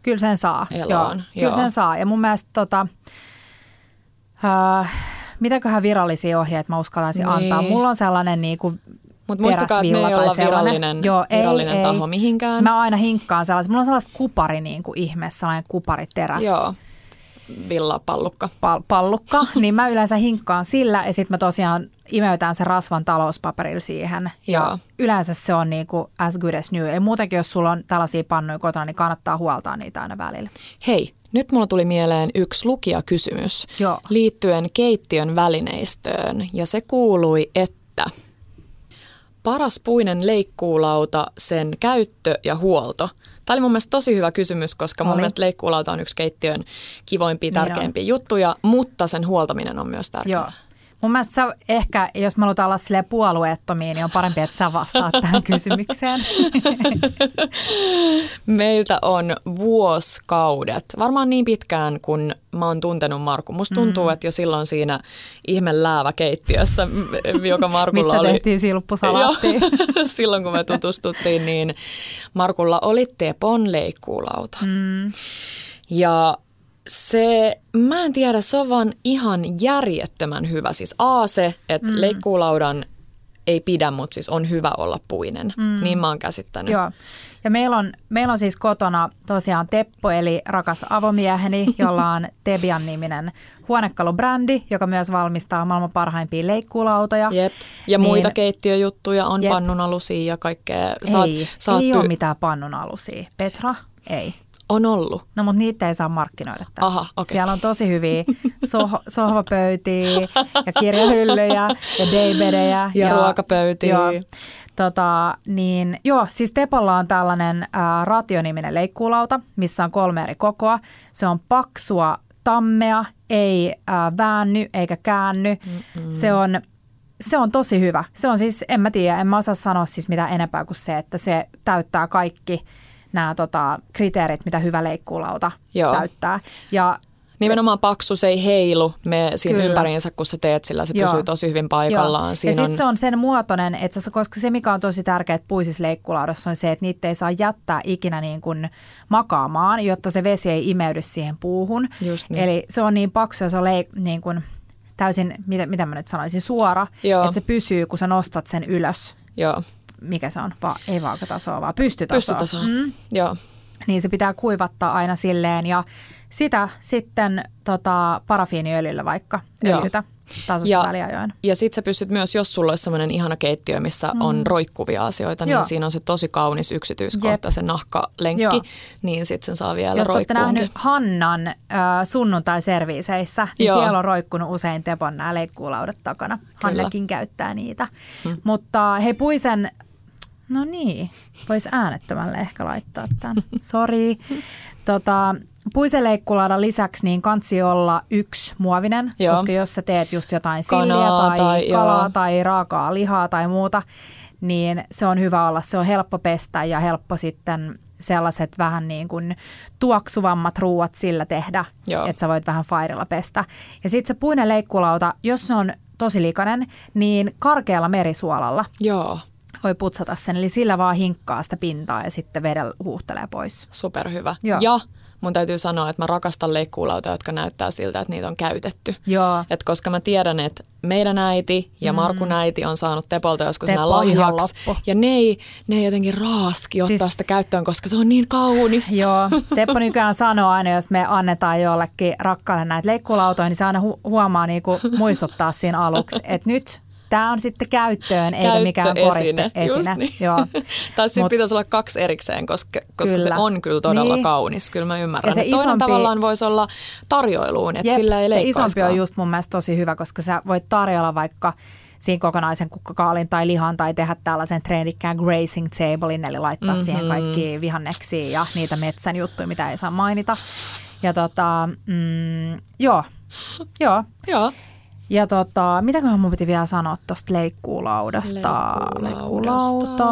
Kyllä sen saa. Eloon, Joo, kyllä joo. sen saa. Ja mun mielestä tota, äh, mitäköhän virallisia ohjeita mä uskaltaisin Niin. antaa. Mulla on sellainen niin kuin Mutta muistakaa, että me ei olla virallinen, Joo, ei, virallinen ei. taho mihinkään. Mä aina hinkkaan sellaista. Mulla on sellaista kupari niin kuin ihme, sellainen kupariteräs. Joo, villapallukka. pal- pallukka, niin mä yleensä hinkkaan sillä ja sitten mä tosiaan imeytään sen rasvan talouspaperilla siihen. Ja Joo. yleensä se on niinku as good as new. Ja muutenkin, jos sulla on tällaisia pannuja kotona, niin kannattaa huoltaa niitä aina välillä. Hei, nyt mulla tuli mieleen yksi lukijakysymys Joo. liittyen keittiön välineistöön. Ja se kuului, että paras puinen leikkuulauta, sen käyttö ja huolto. Tämä oli mun mielestä tosi hyvä kysymys, koska mun Oli. mielestä leikkuulauta on yksi keittiön kivoimpia, Niin on. tärkeimpiä juttuja, mutta sen huoltaminen on myös tärkeää. Joo. Mun mielestä sä ehkä, jos me halutaan olla silleen puolueettomia, niin on parempi, että sä vastaat tähän kysymykseen. Meiltä on vuosikaudet, varmaan niin pitkään kun mä oon tuntenut Markun. Musta tuntuu, mm. että jo silloin siinä ihme lääväkeittiössä, m- joka Markulla Missä oli. tehtiin silppusalaattia. Silloin kun me tutustuttiin, niin Markulla oli Tepon leikkuulauta. Mm. Ja se, mä en tiedä, se on vaan ihan järjettömän hyvä. Siis A se, että mm. leikkuulaudan ei pidä, mutta siis on hyvä olla puinen. Mm. Niin mä oon käsittänyt. Joo. Ja meillä on, meillä on siis kotona tosiaan Teppo, eli rakas avomieheni, jolla on Tebian niminen huonekalubrändi, joka myös valmistaa maailman parhaimpia leikkuulautoja. Jep. Ja Niin- muita keittiöjuttuja on Jep. pannunalusia ja kaikkea. ei, ei ole mitään pannunalusia. Petra, ei. On ollut. No mutta niitä ei saa markkinoida tässä. Aha, okei. Siellä on tosi hyviä soh- sohvapöytiä ja kirjahyllyjä ja daybedejä. Ja ruokapöytiä. Joo. Tota, niin, joo, siis Tepolla on tällainen ää, rationiminen leikkuulauta, missä on kolme eri kokoa. Se on paksua tammea, ei ää, väänny eikä käänny. Mm-mm. Se on se on tosi hyvä. Se on siis, en mä tiedä, en mä osaa sanoa siis mitään enempää kuin se, että se täyttää kaikki nämä tota, kriteerit, mitä hyvä leikkuulauta Joo. täyttää. Ja Nimenomaan paksu, se ei heilu me siinä Kyllä. ympäriinsä, kun sä teet sillä. Se Joo. pysyy tosi hyvin paikallaan. Joo. Ja sitten se on sen muotoinen, että koska se mikä on tosi tärkeää puisissa leikkulaudassa on se, että niitä ei saa jättää ikinä niin kuin makaamaan, jotta se vesi ei imeydy siihen puuhun. Just niin. Eli se on niin paksu ja se on leik- niin kuin täysin, mitä, mitä mä nyt sanoisin, suora, Joo. että se pysyy, kun sä nostat sen ylös. Joo, Mikä se on? Va- ei vaakatasoa, vaan pystytasoa. pystytaso. Mm Mm. Joo. niin se pitää kuivattaa aina silleen ja sitä sitten tota, parafiiniöljyllä vaikka öljytä tasaisen Ja- väliajoin. Ja sit sä pystyt myös, jos sulla olisi semmoinen ihana keittiö, missä mm. on roikkuvia asioita, niin Joo. siinä on se tosi kaunis yksityiskohta, Jep. se nahkalenkki, Joo. niin sit sen saa vielä Jos olette nähnyt Hannan äh, sunnuntai-serviiseissä, niin Joo. siellä on roikkunut usein Tepon nämä leikkuulaudat takana. Hannakin käyttää niitä. Hmm. Mutta hei Puisen, no niin, voisi äänettömälle ehkä laittaa tämän. Sori. Tota, Puisen leikkulaudan lisäksi niin kansi olla yksi muovinen, Joo. koska jos sä teet just jotain silliä tai, tai- kalaa joo. tai raakaa lihaa tai muuta, niin se on hyvä olla. Se on helppo pestä ja helppo sitten sellaiset vähän niin kuin tuoksuvammat ruuat sillä tehdä, Joo. että sä voit vähän fairilla pestä. Ja sitten se puinen leikkulauta, jos se on tosi likainen, niin karkealla merisuolalla Joo, voi putsata sen. Eli sillä vaan hinkkaa sitä pintaa ja sitten vedellä huuhtelee pois. superhyvä. Joo. Ja mun täytyy sanoa, että mä rakastan leikkuulautoja, jotka näyttää siltä, että niitä on käytetty. Joo. Et koska mä tiedän, että meidän äiti ja Markun äiti on saanut Tepolta joskus nämä lahjaksi. Ja ne ei, ne ei jotenkin raaski ottaa Siis- sitä käyttöön, koska se on niin kaunis. Joo, Teppo nykyään sanoo aina, jos me annetaan jollekin rakkaalle näitä leikkulautoja, niin se aina hu- huomaa niinku muistuttaa siinä aluksi, että nyt tämä on sitten käyttöön, eikä mikään koriste esine. Niin. Joo. tai sitten Mut- pitäisi olla kaksi erikseen, koska, koska Kyllä. se on kyllä todella Niin. kaunis. Kyllä mä ymmärrän. Ja se Et Toinen isompi- tavallaan voisi olla tarjoiluun, että Jep, sillä ei se isompi on just mun mielestä tosi hyvä, koska sä voit tarjolla vaikka siinä kokonaisen kukkakaalin tai lihan tai tehdä tällaisen trendikkään grazing tablein, eli laittaa mm-hmm. siihen kaikki vihanneksia ja niitä metsän juttuja, mitä ei saa mainita. Ja tota, mm, joo, joo. Joo. Ja tota, mitäköhän mun piti vielä sanoa tuosta leikkuulaudasta? Leikkuulauta.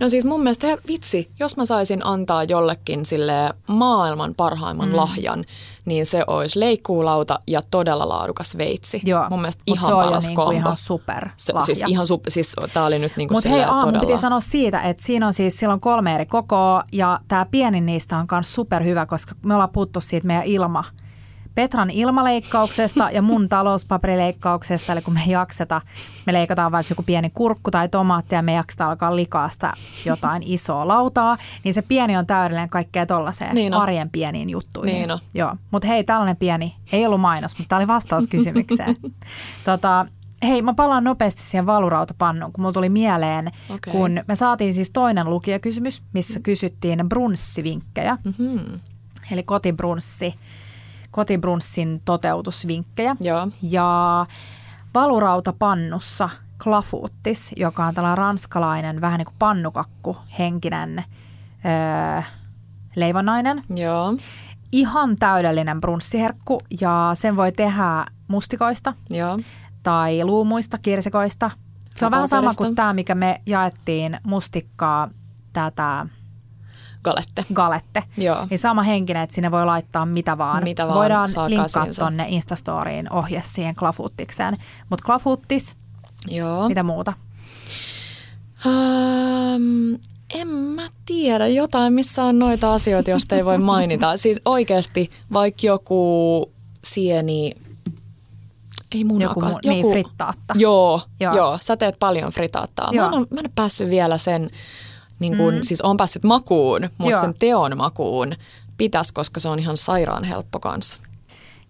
No siis mun mielestä, her- vitsi, jos mä saisin antaa jollekin sille maailman parhaimman mm. lahjan, niin se olisi leikkuulauta ja todella laadukas veitsi. Joo, Mun mielestä mut ihan se paras niinku kombo. ihan super se, siis ihan super, siis tää oli nyt niinku Mutta hei, aamu todella... piti sanoa siitä, että siinä on siis silloin kolme eri kokoa ja tämä pienin niistä on myös superhyvä, koska me ollaan puhuttu siitä meidän ilma, Petran ilmaleikkauksesta ja mun talouspaperileikkauksesta, eli kun me jakseta, me leikataan vaikka joku pieni kurkku tai tomaatti ja me jaksetaan alkaa likaasta jotain isoa lautaa, niin se pieni on täydellinen kaikkea tollaiseen Niin on. arjen pieniin juttuihin. Niin on. Joo, mutta hei, tällainen pieni, ei ollut mainos, mutta tämä oli vastaus kysymykseen. tota, hei, mä palaan nopeasti siihen valurautapannuun, kun mulla tuli mieleen, Okei. kun me saatiin siis toinen lukijakysymys, missä kysyttiin brunssivinkkejä, Mm-hmm. eli kotibrunssi, kotibrunssin toteutusvinkkejä. Joo. Ja valurautapannussa klafuuttis, joka on tällainen ranskalainen vähän niin kuin pannukakku henkinen öö, leivonnainen. Joo. Ihan täydellinen brunssiherkku ja sen voi tehdä mustikoista Joo. tai luumuista, kirsikoista. Se on vähän sama kuin tämä, mikä me jaettiin mustikkaa, tätä Galette. galette. Joo. Niin sama henkinen, että sinne voi laittaa mitä vaan. Mitä vaan Voidaan linkkaa tonne Instastoriin ohje siihen klafuuttikseen. Mutta klafuuttis, Joo. mitä muuta? Um, en mä tiedä. Jotain, missä on noita asioita, joista ei voi mainita. Siis oikeasti vaikka joku sieni... Ei munakas. Joku mu- niin, frittaatta. Joo, Joo. joo. Sä teet paljon fritaattaa. Mä Joo. en, ole, mä en ole päässyt vielä sen, niin kun, mm. siis on päässyt makuun, mutta Joo. sen teon makuun pitäisi, koska se on ihan sairaan helppo kanssa.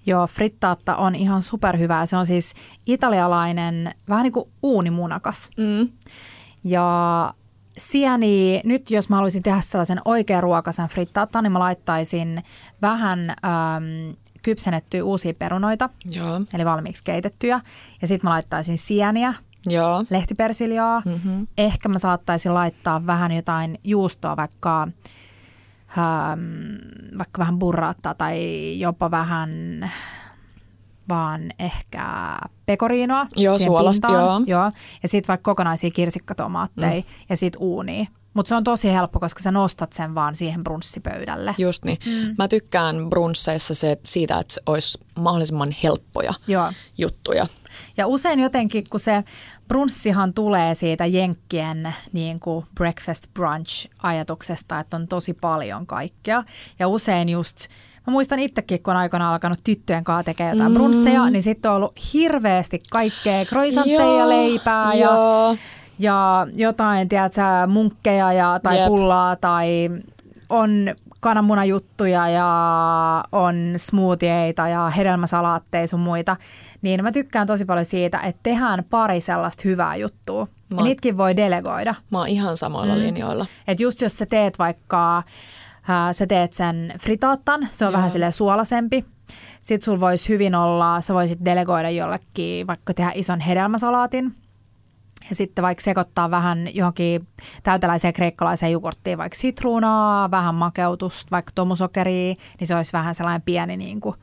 Joo, frittaatta on ihan superhyvää. Se on siis italialainen, vähän niin kuin uunimunakas. Mm. Ja sieni, nyt jos mä haluaisin tehdä sellaisen oikean ruokaisen frittaattan, niin mä laittaisin vähän äm, kypsennettyä uusia perunoita, Joo, eli valmiiksi keitettyjä. Ja sitten mä laittaisin sieniä, joo. lehtipersiljaa. Mm-hmm. Ehkä mä saattaisin laittaa vähän jotain juustoa, vaikka, ähm, vaikka vähän burraattaa tai jopa vähän vaan ehkä pekoriinoa. Joo, suolasta, joo. joo. Ja sitten vaikka kokonaisia kirsikkatomaatteja mm. ja sitten uunia. Mutta se on tosi helppo, koska sä nostat sen vaan siihen brunssipöydälle. Just niin. Mm. Mä tykkään brunsseissa se, siitä, että se olisi mahdollisimman helppoja Joo. juttuja. Ja usein jotenkin, kun se brunssihan tulee siitä jenkkien niin kuin breakfast brunch ajatuksesta, että on tosi paljon kaikkea. Ja usein just, mä muistan itsekin, kun on aikana alkanut tyttöjen kanssa tekemään jotain mm. brunsseja, niin sitten on ollut hirveästi kaikkea kroisantteja ja Joo, leipää ja, joo. ja jotain, tiedätkö, munkkeja ja, tai Jep. pullaa tai on kananmunajuttuja ja on smoothieita ja hedelmäsalaatteja sun muita, niin mä tykkään tosi paljon siitä, että tehdään pari sellaista hyvää juttua. Ja Mä- niitäkin voi delegoida. Mä oon ihan samoilla mm. linjoilla. Että just jos sä teet vaikka, ää, sä teet sen fritaattan, se on Joo. vähän silleen suolasempi. Sitten sulla voisi hyvin olla, sä voisit delegoida jollekin, vaikka tehdä ison hedelmäsalaatin. Ja sitten vaikka sekoittaa vähän johonkin täyteläiseen kreikkalaiseen jogurttiin, vaikka sitruunaa, vähän makeutusta, vaikka tomusokeria, niin se olisi vähän sellainen pieni niin kuin,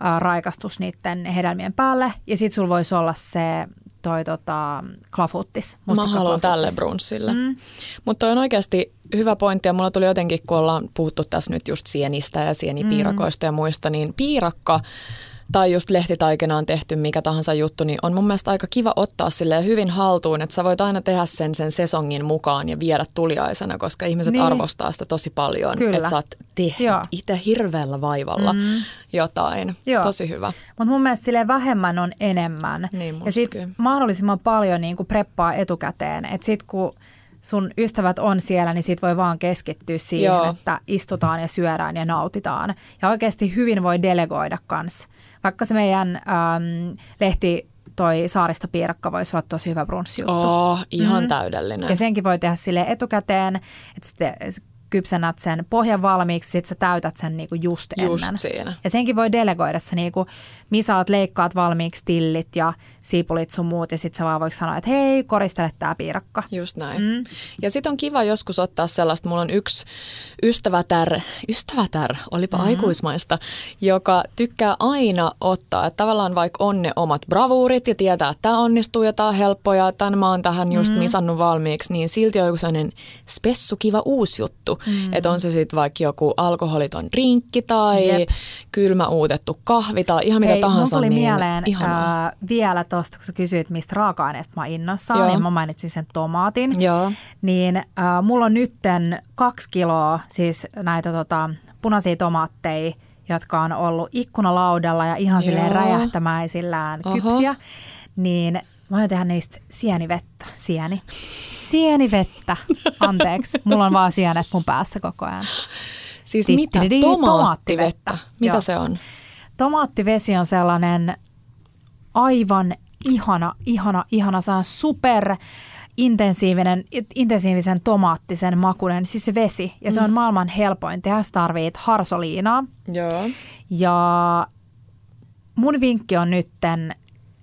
ää, raikastus niiden hedelmien päälle. Ja sitten sulla voisi olla se toi tota, klafuttis. Mä haluan tälle brunssille. Mm. Mutta on oikeasti hyvä pointti ja mulla tuli jotenkin, kun ollaan puhuttu tässä nyt just sienistä ja sienipiirakoista mm. ja muista, niin piirakka tai just lehtitaikenaan tehty mikä tahansa juttu, niin on mun mielestä aika kiva ottaa sille hyvin haltuun, että sä voit aina tehdä sen sen sesongin mukaan ja viedä tuliaisena, koska ihmiset niin. arvostaa sitä tosi paljon, Kyllä. että sä oot tehnyt itse hirveällä vaivalla mm. jotain. Joo. Tosi hyvä. Mutta mun mielestä sille vähemmän on enemmän. Niin, ja sitten mahdollisimman paljon niin kuin preppaa etukäteen, että sitten kun sun ystävät on siellä, niin sit voi vaan keskittyä siihen, Joo. että istutaan ja syödään ja nautitaan. Ja oikeasti hyvin voi delegoida kanssa vaikka se meidän äm, lehti toi saaristopiirakka voisi olla tosi hyvä brunssijuttu. Oh, ihan mm. täydellinen. Ja senkin voi tehdä sille etukäteen, että sitten kypsennät sen pohjan valmiiksi, sitten sä täytät sen niinku just ennen. Just siinä. Ja senkin voi delegoida se niinku, misaat, leikkaat valmiiksi tillit ja siipulit sun muut ja sitten sä vaan voiko sanoa, että hei, koristele tää piirakka. Just näin. Mm. Ja sitten on kiva joskus ottaa sellaista, mulla on yksi ystävätär, ystävätär, olipa mm-hmm. aikuismaista, joka tykkää aina ottaa, että tavallaan vaikka on ne omat bravuurit ja tietää, että tämä onnistuu ja tämä on helppo ja tämän mä oon tähän just mm-hmm. misannut valmiiksi, niin silti on joku sellainen spessu kiva uusi juttu. Mm-hmm. Että on se sitten vaikka joku alkoholiton drinkki tai Jep. kylmä uutettu kahvi tai ihan mitä Hei, tahansa. tuli niin mieleen äh, vielä tuosta, kun sä kysyit, mistä raaka-aineesta mä innossaan, Joo. niin mä mainitsin sen tomaatin. Joo. Niin äh, mulla on nytten kaksi kiloa siis näitä tota, punaisia tomaatteja, jotka on ollut ikkunalaudalla ja ihan silleen räjähtämäisillään Oho. kypsiä. Niin mä voin tehdä niistä sienivettä. Sieni. Sienivettä. Anteeksi. Mulla on vaan sienet mun päässä koko ajan. Siis mitä? Tomaattivettä. Mitä se on? Tomaattivesi on sellainen aivan ihana, ihana, ihana, super intensiivinen, intensiivisen tomaattisen makunen, siis se vesi. Ja se on mm. maailman helpoin tehdä. Sä tarvit harsoliinaa. Joo. Ja mun vinkki on nytten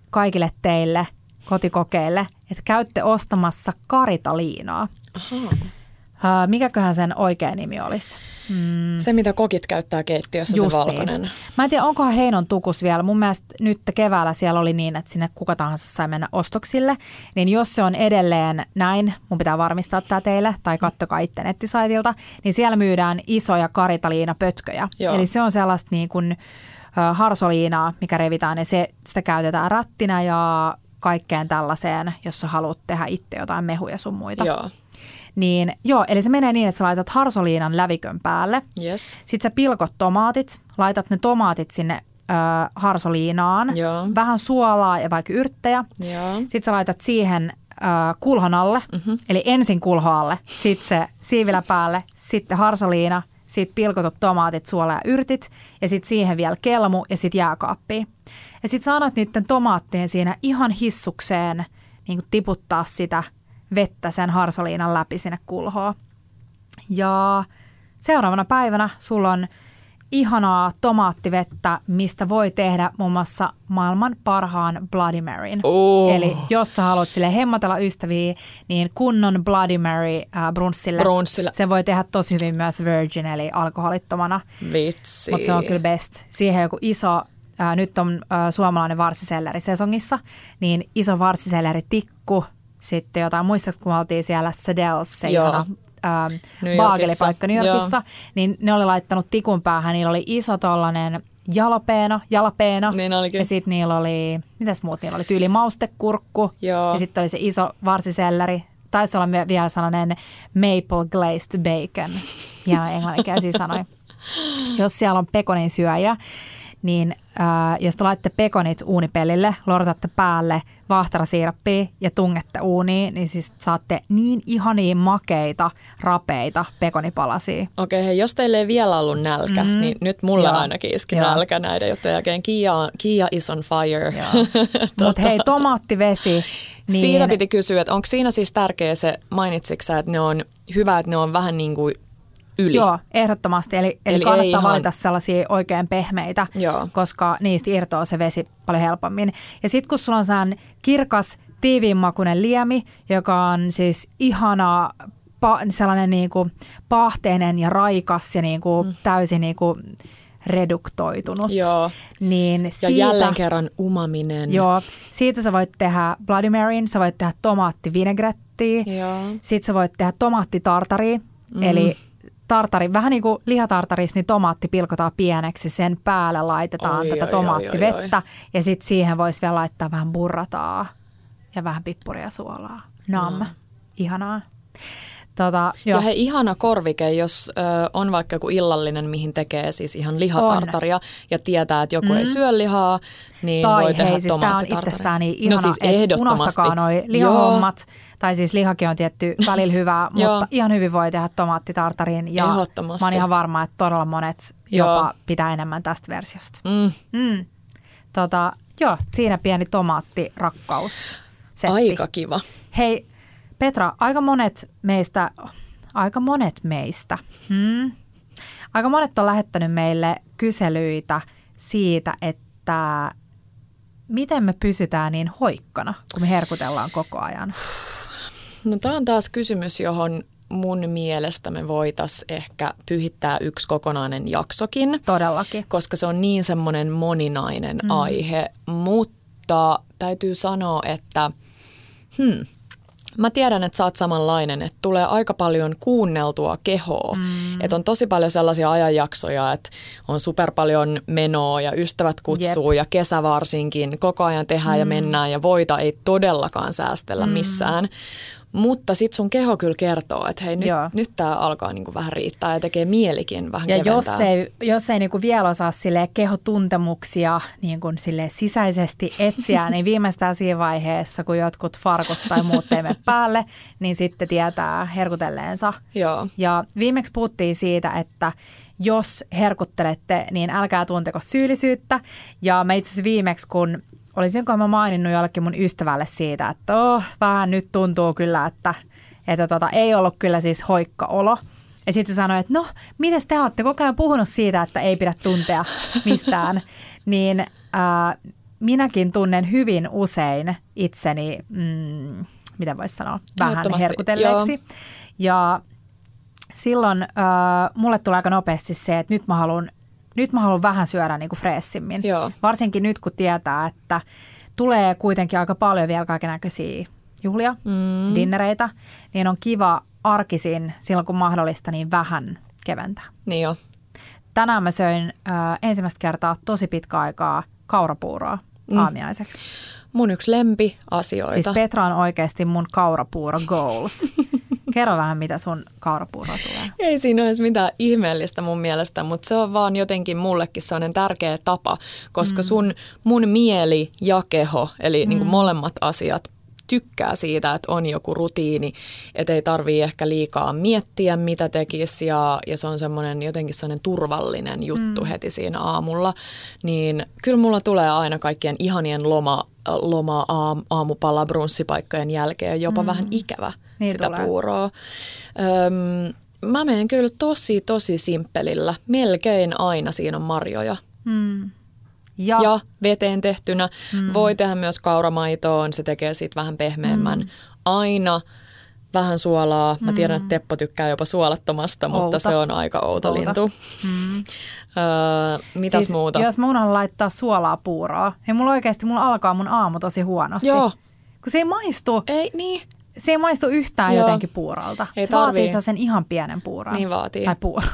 kaikille teille kotikokeille, että käytte ostamassa karitaliinaa. Aha. Uh, mikäköhän sen oikea nimi olisi? Mm. Se, mitä kokit käyttää keittiössä, Justiin. se valkoinen. Mä en tiedä, onkohan Heinon tukus vielä. Mun mielestä nyt keväällä siellä oli niin, että sinne kuka tahansa sai mennä ostoksille. Niin jos se on edelleen näin, mun pitää varmistaa tämä teille, tai kattokaa itse nettisaitilta, niin siellä myydään isoja karitaliinapötköjä. Joo. Eli se on sellaista niin kuin, harsoliinaa, mikä revitään, ja se, sitä käytetään rattina ja kaikkeen tällaiseen, jos sä haluat tehdä itse jotain mehuja sun muita. Joo. Niin joo, eli se menee niin, että sä laitat harsoliinan lävikön päälle. Yes. Sitten sä pilkot tomaatit, laitat ne tomaatit sinne ö, harsoliinaan. Joo. Vähän suolaa ja vaikka yrttejä. Joo. Sitten sä laitat siihen ö, kulhon alle, mm-hmm. eli ensin kulho alle, sitten se siivilä päälle, sitten harsoliina, sitten pilkotut tomaatit, suola ja yrtit ja sitten siihen vielä kelmu ja sitten jääkaappi. Ja sitten saanat niiden tomaattien siinä ihan hissukseen niin tiputtaa sitä – vettä sen harsoliinan läpi sinne kulhoon. Ja seuraavana päivänä sulla on ihanaa tomaattivettä, mistä voi tehdä muun muassa maailman parhaan Bloody Maryn. Oh. Eli jos sä haluat sille hemmotella ystäviä, niin kunnon Bloody Mary äh, brunssille. brunssille. Se voi tehdä tosi hyvin myös virgin eli alkoholittomana. Vitsi. Mutta se on kyllä best. Siihen joku iso, äh, nyt on äh, suomalainen varsiselleri sesongissa, niin iso varsiselleri tikku – sitten jotain, muistaakseni kun oltiin siellä Sadells, se Joo. ihana ähm, baagelipaikka New Yorkissa, Joo. niin ne oli laittanut tikun päähän, niillä oli iso tollanen jalapeena, jalapeena. Niin olikin. Ja sitten niillä oli, mitäs muut niillä oli, tyyli maustekurkku. Joo. Ja sitten oli se iso varsiselleri. Taisi olla vielä sellainen maple glazed bacon. Ja englanninkielisiä sanoja. Jos siellä on pekonin syöjä, niin äh, jos te laitte pekonit uunipellille, lortatte päälle vahtarasiirappia ja tungette uuniin, niin siis saatte niin ihania makeita, rapeita pekonipalasia. Okei, okay, hei, jos teille ei vielä ollut nälkä, mm-hmm. niin nyt mulla Joo. ainakin iski Joo. nälkä näiden juttujen jälkeen. Kia, Kia is on fire. tota. Mutta hei, tomaattivesi. Niin... Siitä piti kysyä, että onko siinä siis tärkeä se, mainitsitko että ne on hyvä, että ne on vähän niin kuin yli. Joo, ehdottomasti. Eli, eli, eli kannattaa ihan... valita sellaisia oikein pehmeitä, Joo. koska niistä irtoaa se vesi paljon helpommin. Ja sitten kun sulla on sään kirkas, tiiviinmakuinen liemi, joka on siis ihana pa- sellainen niin kuin pahteinen ja raikas ja niin kuin mm. täysin niin kuin, reduktoitunut. Joo. Niin Ja siitä, jälleen kerran umaminen. Joo, siitä sä voit tehdä Bloody Maryn, sä voit tehdä tomaattivinegrettiä, Joo. sitten sä voit tehdä tomaattitartaria, mm. eli tartari, vähän niin kuin lihatartarissa, niin tomaatti pilkotaan pieneksi, sen päälle laitetaan Oi, tätä oi, tomaattivettä oi, ja sitten siihen voisi vielä laittaa vähän burrataa ja vähän pippuria suolaa. Nam, no. ihanaa. Tota, joo. Ja hei, ihana korvike, jos ö, on vaikka joku illallinen, mihin tekee siis ihan lihatartaria on. ja tietää, että joku mm. ei syö lihaa, niin tai voi tehdä hei, siis tämä on itsessään niin ihana, no siis että ehdottomasti. unohtakaa noi lihahommat. Tai siis lihakin on tietty välillä hyvää, Joo. mutta ihan hyvin voi tehdä tomaattitartarin. Ja mä oon ihan varma, että todella monet Joo. jopa pitää enemmän tästä versiosta. Mm. Mm. Tota, joo, siinä pieni tomaattirakkaus. Setti. Aika kiva. Hei Petra, aika monet meistä, aika monet meistä, hmm, aika monet on lähettänyt meille kyselyitä siitä, että miten me pysytään niin hoikkana, kun me herkutellaan koko ajan. No tämä on taas kysymys, johon mun mielestä me voitais ehkä pyhittää yksi kokonainen jaksokin. Todellakin. koska se on niin semmoinen moninainen mm. aihe, mutta täytyy sanoa, että hmm, mä tiedän, että sä oot samanlainen, että tulee aika paljon kuunneltua kehoa. Mm. Että on tosi paljon sellaisia ajanjaksoja, että on super paljon menoa ja ystävät kutsuu Jep. ja kesä varsinkin. Koko ajan tehdään mm. ja mennään ja voita ei todellakaan säästellä mm. missään. Mutta sit sun keho kyllä kertoo, että hei nyt, Joo. nyt tää alkaa niinku vähän riittää ja tekee mielikin vähän Ja keventää. jos ei, jos ei niinku vielä osaa sille kehotuntemuksia niinku sille sisäisesti etsiä, niin viimeistään siinä vaiheessa, kun jotkut farkut tai muut mene päälle, niin sitten tietää herkutelleensa. Joo. Ja viimeksi puhuttiin siitä, että jos herkuttelette, niin älkää tunteko syyllisyyttä. Ja mä itse asiassa viimeksi, kun olisinko mä maininnut jollekin mun ystävälle siitä, että oh, vähän nyt tuntuu kyllä, että, että tota, ei ollut kyllä siis hoikka olo. Ja sitten se sanoi, että no, miten te olette koko ajan puhunut siitä, että ei pidä tuntea mistään. niin ää, minäkin tunnen hyvin usein itseni, mm, mitä voisi sanoa, vähän herkutelleeksi. Ja silloin äh, mulle tulee aika nopeasti se, että nyt mä haluan, nyt mä haluan vähän syödä niin kuin freessimmin. Joo. Varsinkin nyt, kun tietää, että tulee kuitenkin aika paljon vielä kaikenlaisia juhlia, mm. dinnereitä, niin on kiva arkisin silloin, kun mahdollista, niin vähän keventää. Niin jo. Tänään mä söin äh, ensimmäistä kertaa tosi pitkä aikaa kaurapuuroa mm. aamiaiseksi. Mun yksi lempi asioita. Siis Petra on oikeasti mun kaurapuuro goals. Kerro vähän, mitä sun kaurapuuro tulee. Ei siinä ole mitään ihmeellistä mun mielestä, mutta se on vaan jotenkin mullekin sellainen tärkeä tapa, koska mm. sun, mun mieli ja keho, eli mm. niin kuin molemmat asiat, tykkää siitä, että on joku rutiini, että ei tarvii ehkä liikaa miettiä, mitä tekisi ja, ja se on semmoinen jotenkin sellainen turvallinen juttu mm. heti siinä aamulla, niin kyllä mulla tulee aina kaikkien ihanien loma, loma aam, aamupala brunssipaikkojen jälkeen jopa mm. vähän ikävä Niin sitä tulee. puuroa. Öm, mä menen kyllä tosi, tosi simppelillä. Melkein aina siinä on marjoja. Mm. Ja, Ja veteen tehtynä. Mm. Voi tehdä myös kauramaitoon, se tekee siitä vähän pehmeämmän. Mm. Aina vähän suolaa. Mä tiedän, että Teppo tykkää jopa suolattomasta, mutta Outo. se on aika outo, Outo. lintu. Mm. Öö, mitäs siis, muuta? Jos mun on laittaa suolaa puuroa, niin mulla oikeasti mulla alkaa mun aamu tosi huonosti. Joo. Kun se ei maistu, Ei, niin. Se ei maistu yhtään Joo. jotenkin puuralta. Ei se vaatii tarvii. sen ihan pienen puuron. Niin vaatii. Tai puuro.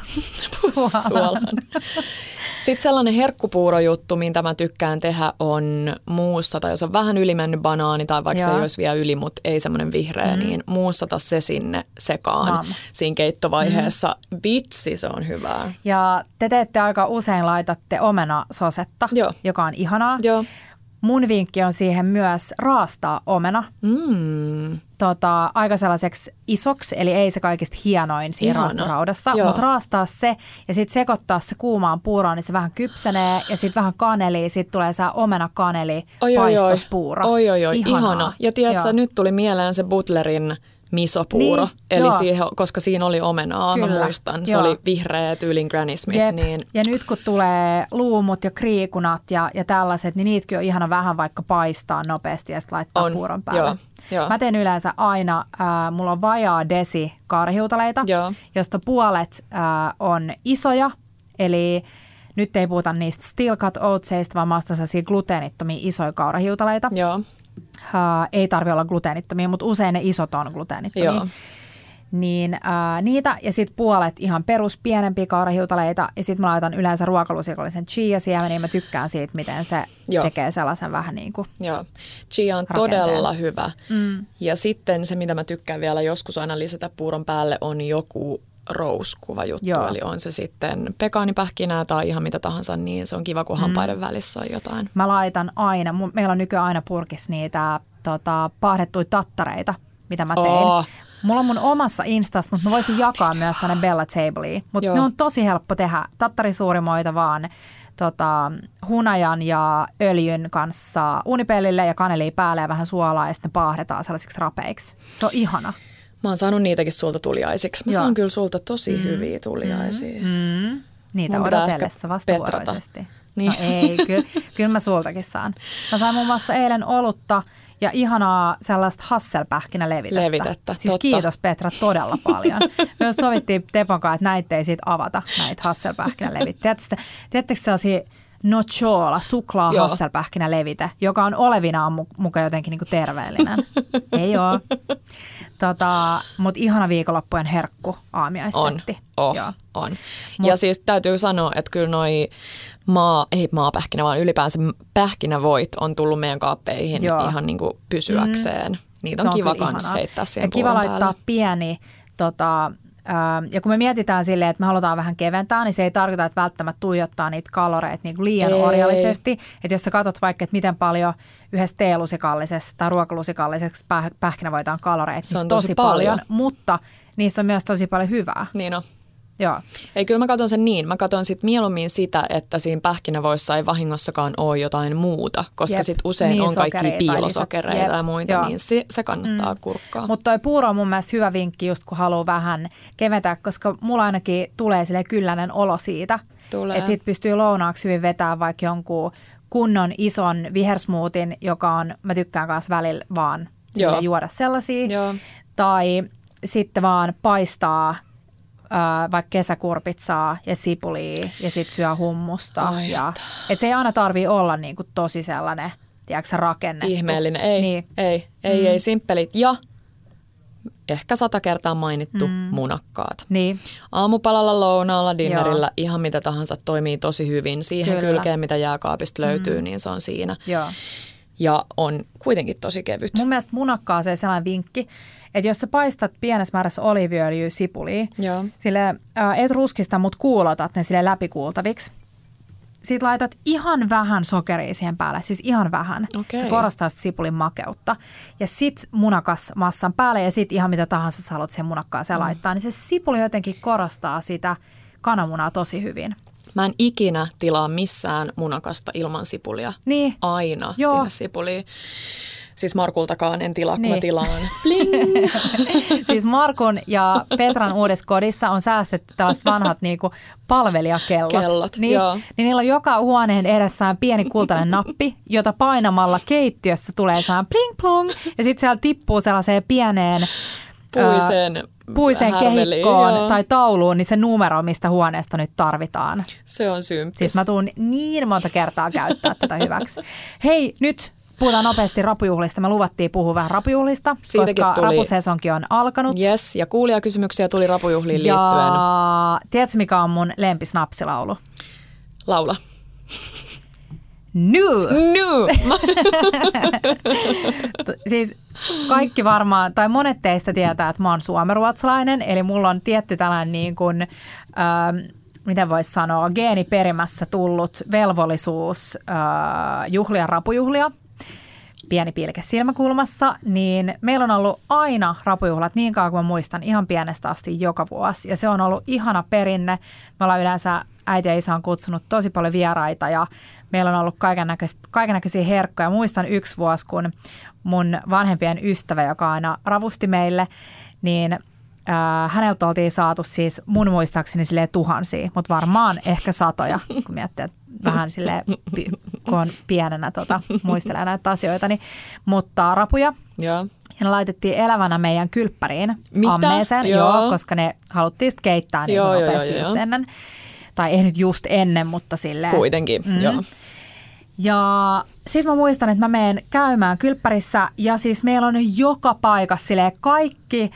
Suolan. Sitten sellainen herkkupuurojuttu, mitä mä tykkään tehdä, on muussata, jos on vähän ylimennyt banaani tai vaikka se Joo. ei olisi vielä yli, mutta ei semmoinen vihreä, mm. niin muussata se sinne sekaan Nam. siinä keittovaiheessa. Mm. Vitsi, se on hyvää. Ja te teette aika usein laitatte omenasosetta, Joo. joka on ihanaa. Joo. Mun vinkki on siihen myös raastaa omena Mm. tota, aika sellaiseksi isoksi, eli ei se kaikista hienoin siinä Ihana. mutta raastaa se ja sitten sekoittaa se kuumaan puuroon, niin se vähän kypsenee ja sitten vähän kaneli, sitten tulee se omena kaneli Oi, oi, oi. Oi, oi, oi. Ihanaa. Ihana. Ja tiedätkö, Joo. nyt tuli mieleen se Butlerin misopuuro, Niin, eli joo. siihen, koska siinä oli omenaa, Kyllä, mä muistan. Se joo. oli vihreä tyylin Granny Smith, Jep. niin Ja nyt kun tulee luumut ja kriikunat ja, ja tällaiset, niin niitäkin on ihana vähän vaikka paistaa nopeasti ja sitten laittaa On, puuron päälle. joo, joo. Mä teen yleensä aina, äh, mulla on vajaa desi kaarihiutaleita, Joo. josta puolet äh, on isoja, eli nyt ei puhuta niistä steel cut oatseista, vaan mä ostan sellaisia gluteenittomia isoja kaurahiutaleita. Joo, Uh, ei tarvi olla gluteenittomia, mutta usein ne isot on gluteenittomia. Joo. Niin uh, niitä ja sitten puolet ihan perus pienempiä kaurahiutaleita ja sitten mä laitan yleensä ruokalusikollisen chia siellä, niin mä tykkään siitä, miten se Joo. tekee sellaisen vähän niin kuin Joo, chia on Rakenteen. todella hyvä. Mm. Ja sitten se, mitä mä tykkään vielä joskus aina lisätä puuron päälle, on joku rouskuva juttu. Joo. Eli on se sitten pekaanipähkinää tai ihan mitä tahansa, niin se on kiva, kun hampaiden välissä on jotain. Mä laitan aina, meillä on nykyään aina purkissa niitä tota, paahdettuja tattareita, mitä mä tein. Oo. Mulla on mun omassa Instassa, mutta mä voisin jakaa myös tänne Bella Tableen. Mutta ne on tosi helppo tehdä. Tattarisuurimoita vaan tota, hunajan ja öljyn kanssa unipellille ja kanelia päälle ja vähän suolaa ja sitten paahdetaan sellaisiksi rapeiksi. Se on ihana. Mä oon saanut niitäkin sulta tuliaisiksi. Mä Joo. saan kyllä sulta tosi mm. hyviä tuliaisia. Mm. Niitä Mun odotellessa vastavuoroisesti. petrata. Niin. No ei, kyllä, kyllä mä sultakin saan. Mä sain muun muassa eilen olutta ja ihanaa sellaista hasselpähkinälevitettä. Levitettä, Siis totta. kiitos Petra todella paljon. Just sovittiin Tepon kanssa, että näitä ei siitä avata, näitä hasselpähkinälevitteitä. Tiedättekö, sellaisia nochola, suklaa hasselpähkinälevite, joka on olevinaan mu- mukaan jotenkin niinku terveellinen. ei oo. Tota, Mutta ihana viikonloppujen herkku On, aamiaissetti. oh, Joo. on. Mut- ja siis täytyy sanoa, että kyllä noi maa, ei maapähkinä, vaan ylipäänsä pähkinävoit on tullut meidän kaappeihin Joo. ihan niin kuin pysyäkseen. Mm. Niitä on, Se kiva kans heittää siihen Ja kiva laittaa päälle. pieni, tota, ja kun me mietitään silleen, että me halutaan vähän keventää, niin se ei tarkoita, että välttämättä tuijottaa niitä kaloreita niin kuin liian Ei. orjallisesti. Että jos sä katsot vaikka, että miten paljon yhdessä teelusikallisessa tai ruokalusikallisessa päh- pähkinävoita on kaloreita, Se niin on tosi paljon. paljon, mutta niissä on myös tosi paljon hyvää. Niin on. Joo. Ei, kyllä mä katson sen niin. Mä katson sit mieluummin sitä, että siinä pähkinävoissa ei vahingossakaan ole jotain muuta, koska Jep. sit usein Niin, on kaikki sokereita, piilosokereita lisät. ja Jep. muita, Joo. niin se, se kannattaa mm. kurkkaa. Mutta toi puuro on mun mielestä hyvä vinkki, just kun haluaa vähän keventää, koska mulla ainakin tulee sille kylläinen olo siitä. Tulee. Että sit pystyy lounaaksi hyvin vetämään vaikka jonkun kunnon ison vihersmootin, joka on, mä tykkään kanssa välillä vaan Joo. juoda sellaisia. Joo. Tai sitten vaan paistaa ää, vaikka kesäkurpitsaa ja sipulia ja sitten syö hummusta. Ai ja, et se ei aina tarvii olla niinku tosi sellainen, tiedätkö, rakennettu. Ihmeellinen. Ei, Niin. ei, ei, mm. ei simppelit. Ja ehkä sata kertaa mainittu mm. munakkaat. Niin. Aamupalalla, lounaalla, dinnerillä, ihan mitä tahansa toimii tosi hyvin. Siihen Kyllä. kylkeen, mitä jääkaapista löytyy, mm. niin se on siinä. Joo. Ja on kuitenkin tosi kevyt. Mun mielestä munakkaaseen sellainen vinkki, että jos sä paistat pienessä määrässä oliiviöljyä sipulia, Joo. sille äh, et ruskista, mutta kuulotat ne sille läpikuultaviksi. Sitten laitat ihan vähän sokeria siihen päälle, siis ihan vähän. Okei. Se korostaa sit sipulin makeutta. Ja sit munakas massan päälle ja sit ihan mitä tahansa sä haluat siihen munakkaaseen mm. laittaa, niin se sipuli jotenkin korostaa sitä kananmunaa tosi hyvin. Mä en ikinä tilaa missään munakasta ilman sipulia. Niin. Aina Joo. sinne sipuliin. Siis Markultakaan en tilaa, kun Niin. mä tilaan. Bling! siis Markun ja Petran uudessa kodissa on säästetty tällaiset vanhat niinku palvelijakellot. Kellot, niin, joo. niin niillä on joka huoneen edessään pieni kultainen nappi, jota painamalla keittiössä tulee sellainen pling plong ja sitten siellä tippuu sellaiseen pieneen Puiseen, ää, puiseen kehikkoon joo. tai tauluun, niin se numero, mistä huoneesta nyt tarvitaan. Se on symppis. Siis mä tuun niin monta kertaa käyttää tätä hyväksi. Hei, nyt puhutaan nopeasti rapujuhlista. Me luvattiin puhua vähän rapujuhlista, Siitäkin koska tuli- rapusesonki on alkanut. Yes, ja kuulijakysymyksiä tuli rapujuhliin liittyen. Ja tiedätkö, mikä on mun lempisnapsilaulu? Laula. New! T- Siis kaikki varmaan, tai monet teistä tietää, että mä oon suomeruotsalainen, eli mulla on tietty tällainen niin kuin, ähm, miten voisi sanoa, geeniperimässä tullut velvollisuus äh, juhlia rapujuhlia pieni pilke silmäkulmassa, niin meillä on ollut aina rapujuhlat niin kauan kuin mä muistan ihan pienestä asti joka vuosi. Ja se on ollut ihana perinne. Me ollaan yleensä, äiti ja isä on kutsunut tosi paljon vieraita ja meillä on ollut kaikenlaisia herkkoja. Muistan yksi vuosi, kun mun vanhempien ystävä, joka aina ravusti meille, niin äh, häneltä oltiin saatu siis mun muistaakseni silleen tuhansia, mutta varmaan ehkä satoja, kun miettii, että vähän sille kun on pienenä tota, muistelee näitä asioita. Niin, mutta rapuja, Joo. ja ne laitettiin elävänä meidän kylppäriin Mitä? ammeeseen, Joo. joo. koska ne haluttiin sit keittää niin Joo, nopeasti joo, just joo. ennen. Tai ei nyt just ennen, mutta silleen. Kuitenkin, mm. joo. Ja sitten mä muistan, että mä menen käymään kylppärissä ja siis meillä on joka paikassa silleen kaikki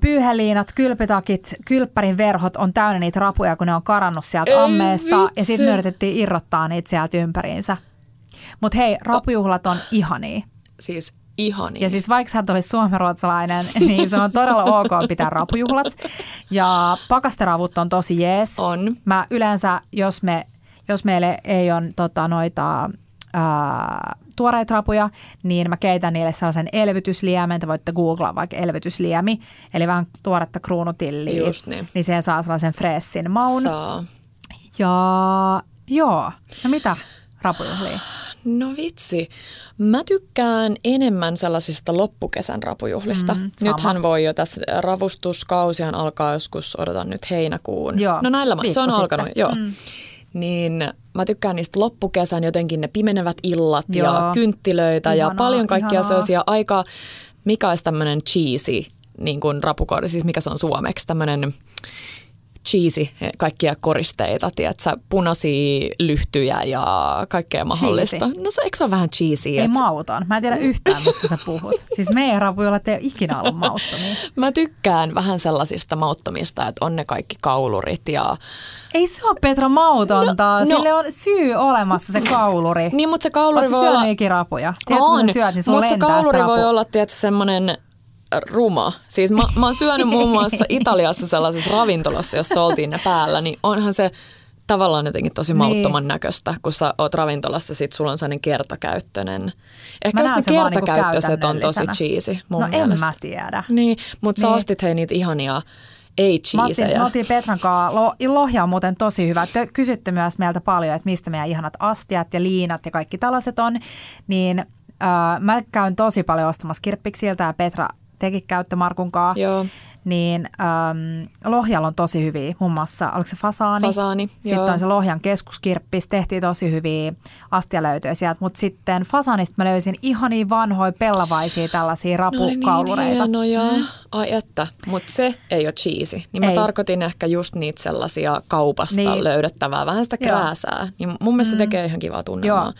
pyyheliinat, kylpytakit, kylppärin verhot on täynnä niitä rapuja, kun ne on karannut sieltä Ei ammeesta. vitsi. Ja sitten me yritettiin irrottaa niitä sieltä ympäriinsä. Mutta hei, rapujuhlat on ihania. Siis ihani. Ja siis vaikka hän olisi suomenruotsalainen, niin se on todella ok pitää rapujuhlat. Ja pakasteravut on tosi jees. On. Mä yleensä, jos, me, jos meille ei ole tota, noita ää, tuoreita rapuja, niin mä keitän niille sellaisen elvytysliemen. Te voitte googlaa vaikka elvytysliemi, eli vähän tuoretta kruunutilliä. Just niin. Niin siihen saa sellaisen fressin maun. Saa. Ja joo, no mitä rapujuhlia? No vitsi. Mä tykkään enemmän sellaisista loppukesän rapujuhlista. Mm, sama. Nythän voi jo tässä ravustuskausihan alkaa joskus, odotan nyt heinäkuun. Joo, no näillä mä, se on sitten. alkanut, joo. Mm. Niin mä tykkään niistä loppukesän jotenkin ne pimenevät illat Joo. ja kynttilöitä ja Ihanaa, paljon kaikkia ihanaa. sellaisia aika, mikä olisi tämmöinen cheesy niin kuin rapukoodi, siis mikä se on suomeksi, tämmöinen cheesy, kaikkia koristeita, tiedätkö, punaisia lyhtyjä ja kaikkea mahdollista. Cheesy. No se, eikö se ole vähän cheesy? Ei et- mauton. Mä en tiedä yhtään, mistä sä puhut. Siis meidän rapujuhlat ei ole ikinä ollut mauttomia. Mä tykkään vähän sellaisista mauttomista, että on ne kaikki kaulurit ja... Ei se ole Petra mautonta. No, no. Sille on syy olemassa se kauluri. Niin, mutta se kauluri Oletko voi syönyt olla... ikinä rapuja? Tiedätkö, kun sä syöt, niin mutta se kauluri voi olla, tiedätkö, semmoinen ruma. Siis mä, mä oon syönyt muun muassa Italiassa sellaisessa ravintolassa, jossa oltiin ne päällä, niin onhan se tavallaan jotenkin tosi Niin. mauttoman näköistä, kun sä oot ravintolassa, sit sulla on sellainen kertakäyttöinen. Ehkä Mä just ne niinku kertakäyttöiset on tosi cheesy mun No en mielestä. mä tiedä. Niin, mutta sä Niin. ostit hei niitä ihania ei Mä cheesejä. me oltiin Petran kanssa, lo, lohja on muuten tosi hyvä. Te kysytte myös meiltä paljon, että mistä meidän ihanat astiat ja liinat ja kaikki tällaiset on. Niin äh, mä käyn tosi paljon ostamassa kirppiksiltä ja Petra teki käyttö Markun kanssa. Joo. Niin ähm, Lohjalla on tosi hyviä, muun muassa, oliko se fasaani? Fasaani, Sitten joo. on se Lohjan keskuskirppis, tehtiin tosi hyviä astialöytöjä sieltä, mutta sitten Fasaanista mä löysin ihania vanhoja pellavaisia tällaisia oli niin rapukaulureita. hienoja. Mm. Ai että, mutta se ei ole cheesy. Niin mä Ei. tarkoitin ehkä just niitä sellaisia kaupasta Niin. niin. löydettävää, vähän sitä krääsää. Niin mun mielestä se tekee ihan kivaa tunnelmaa. Joo.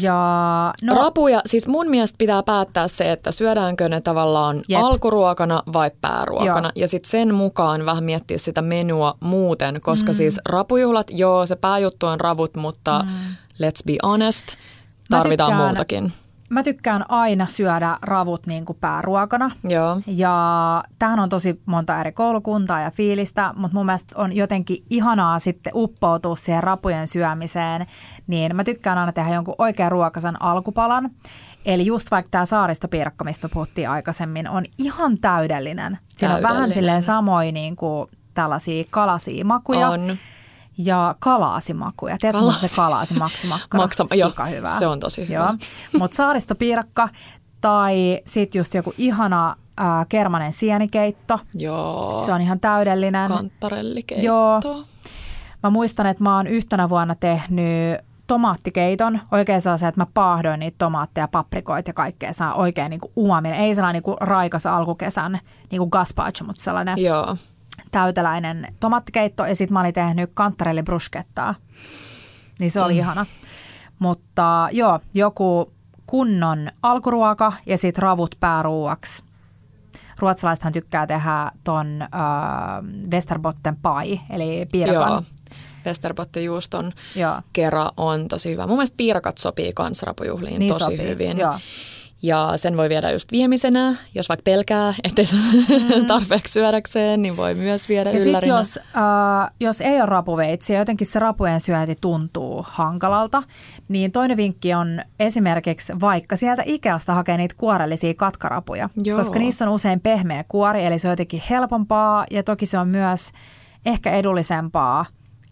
Ja no. Rapuja, siis mun mielestä pitää päättää se, että syödäänkö ne tavallaan Jep. alkuruokana vai pääruokana. Joo. Ja sitten sen mukaan vähän miettiä sitä menua muuten, koska mm. siis rapujuhlat, joo se pääjuttu on ravut, mutta mm. let's be honest, tarvitaan tykkään- muutakin. Mä tykkään aina syödä ravut niin kuin pääruokana. Joo. Ja tähän on tosi monta eri koulukuntaa ja fiilistä, mutta mun mielestä on jotenkin ihanaa sitten uppoutua siihen rapujen syömiseen. Niin mä tykkään aina tehdä jonkun oikean ruokaisen alkupalan. Eli just vaikka tämä saaristopiirakka, mistä me puhuttiin aikaisemmin, on ihan täydellinen. Siinä on vähän silleen samoin niin kuin tällaisia kalasia makuja. On. Ja kalaasimakuja. Tiedätkö, Kalaasi- se kalaasimaksimakkara? Maksa- joo, hyvää. se on tosi hyvä. Joo. Mutta saaristopiirakka tai sitten just joku ihana äh, kermanen sienikeitto. Joo. Se on ihan täydellinen. Kantarellikeitto. Joo. Mä muistan, että mä oon yhtenä vuonna tehnyt tomaattikeiton. Oikein sellaisen, että mä paahdoin niitä tomaatteja, paprikoita ja kaikkea. Saa oikein niinku uominen. Ei sellainen niinku raikas alkukesän niinku gazpacho, mutta sellainen Joo. Täyteläinen tomaattikeitto. Ja sitten mä olin tehnyt kantarelli bruschettaa. Niin se oli mm. ihana. Mutta joo, joku kunnon alkuruoka ja sitten ravut pääruuaksi. Ruotsalaisethan tykkää tehdä ton äh, Westerbotten pai, eli piirakan. Joo. Westerbotten juuston Joo. kera on tosi hyvä. Mun mielestä piirakat sopii kans rapujuhliin Niin tosi sopii, hyvin. joo. Ja sen voi viedä just viemisenä, jos vaikka pelkää, ettei se mm. tarpeeksi syödäkseen, niin voi myös viedä Ja yllärinä. jos, äh, jos ei ole rapuveitsiä, jotenkin se rapujen syönti tuntuu hankalalta, niin toinen vinkki on esimerkiksi vaikka sieltä Ikeasta hakea niitä kuorellisia katkarapuja, Joo. koska niissä on usein pehmeä kuori, eli se on jotenkin helpompaa ja toki se on myös ehkä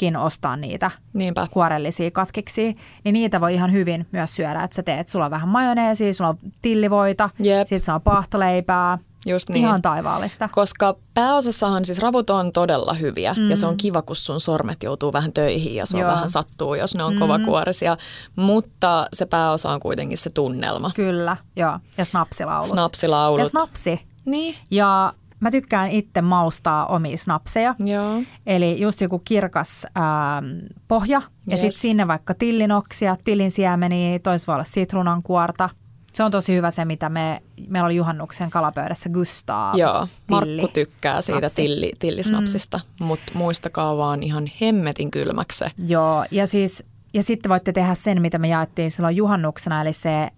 edullisempaakin ostaa niitä Niinpä. kuorellisia katkiksi, niin niitä voi ihan hyvin myös syödä, että sä teet, sulla on vähän majoneesia, sulla on tillivoita, Jep. sitten se on paahtoleipää, Just niin. ihan taivaallista. Koska pääosassahan siis ravut on todella hyviä mm. ja se on kiva, kun sun sormet joutuu vähän töihin ja sua Joo. vähän sattuu, jos ne on mm. kovakuorisia. Mutta se pääosa on kuitenkin se tunnelma. Kyllä, joo. Ja snapsilaulut. Snapsilaulut. Ja snapsi. Niin. Ja mä tykkään itse maustaa omia snapseja. Joo. Eli just joku kirkas ähm, pohja ja Yes. sitten sinne vaikka tillinoksia, tillin siemeniä, tois voi olla sitruunankuorta. Se on tosi hyvä se, mitä me, meillä oli juhannuksen kalapöydässä Gustav. Joo, tilli. Markku tykkää siitä Snapsi. tilli, tillisnapsista, mm. mutta muistakaa vaan ihan hemmetin kylmäksi. Joo, ja siis ja sitten voitte tehdä sen, mitä me jaettiin silloin juhannuksena, eli se,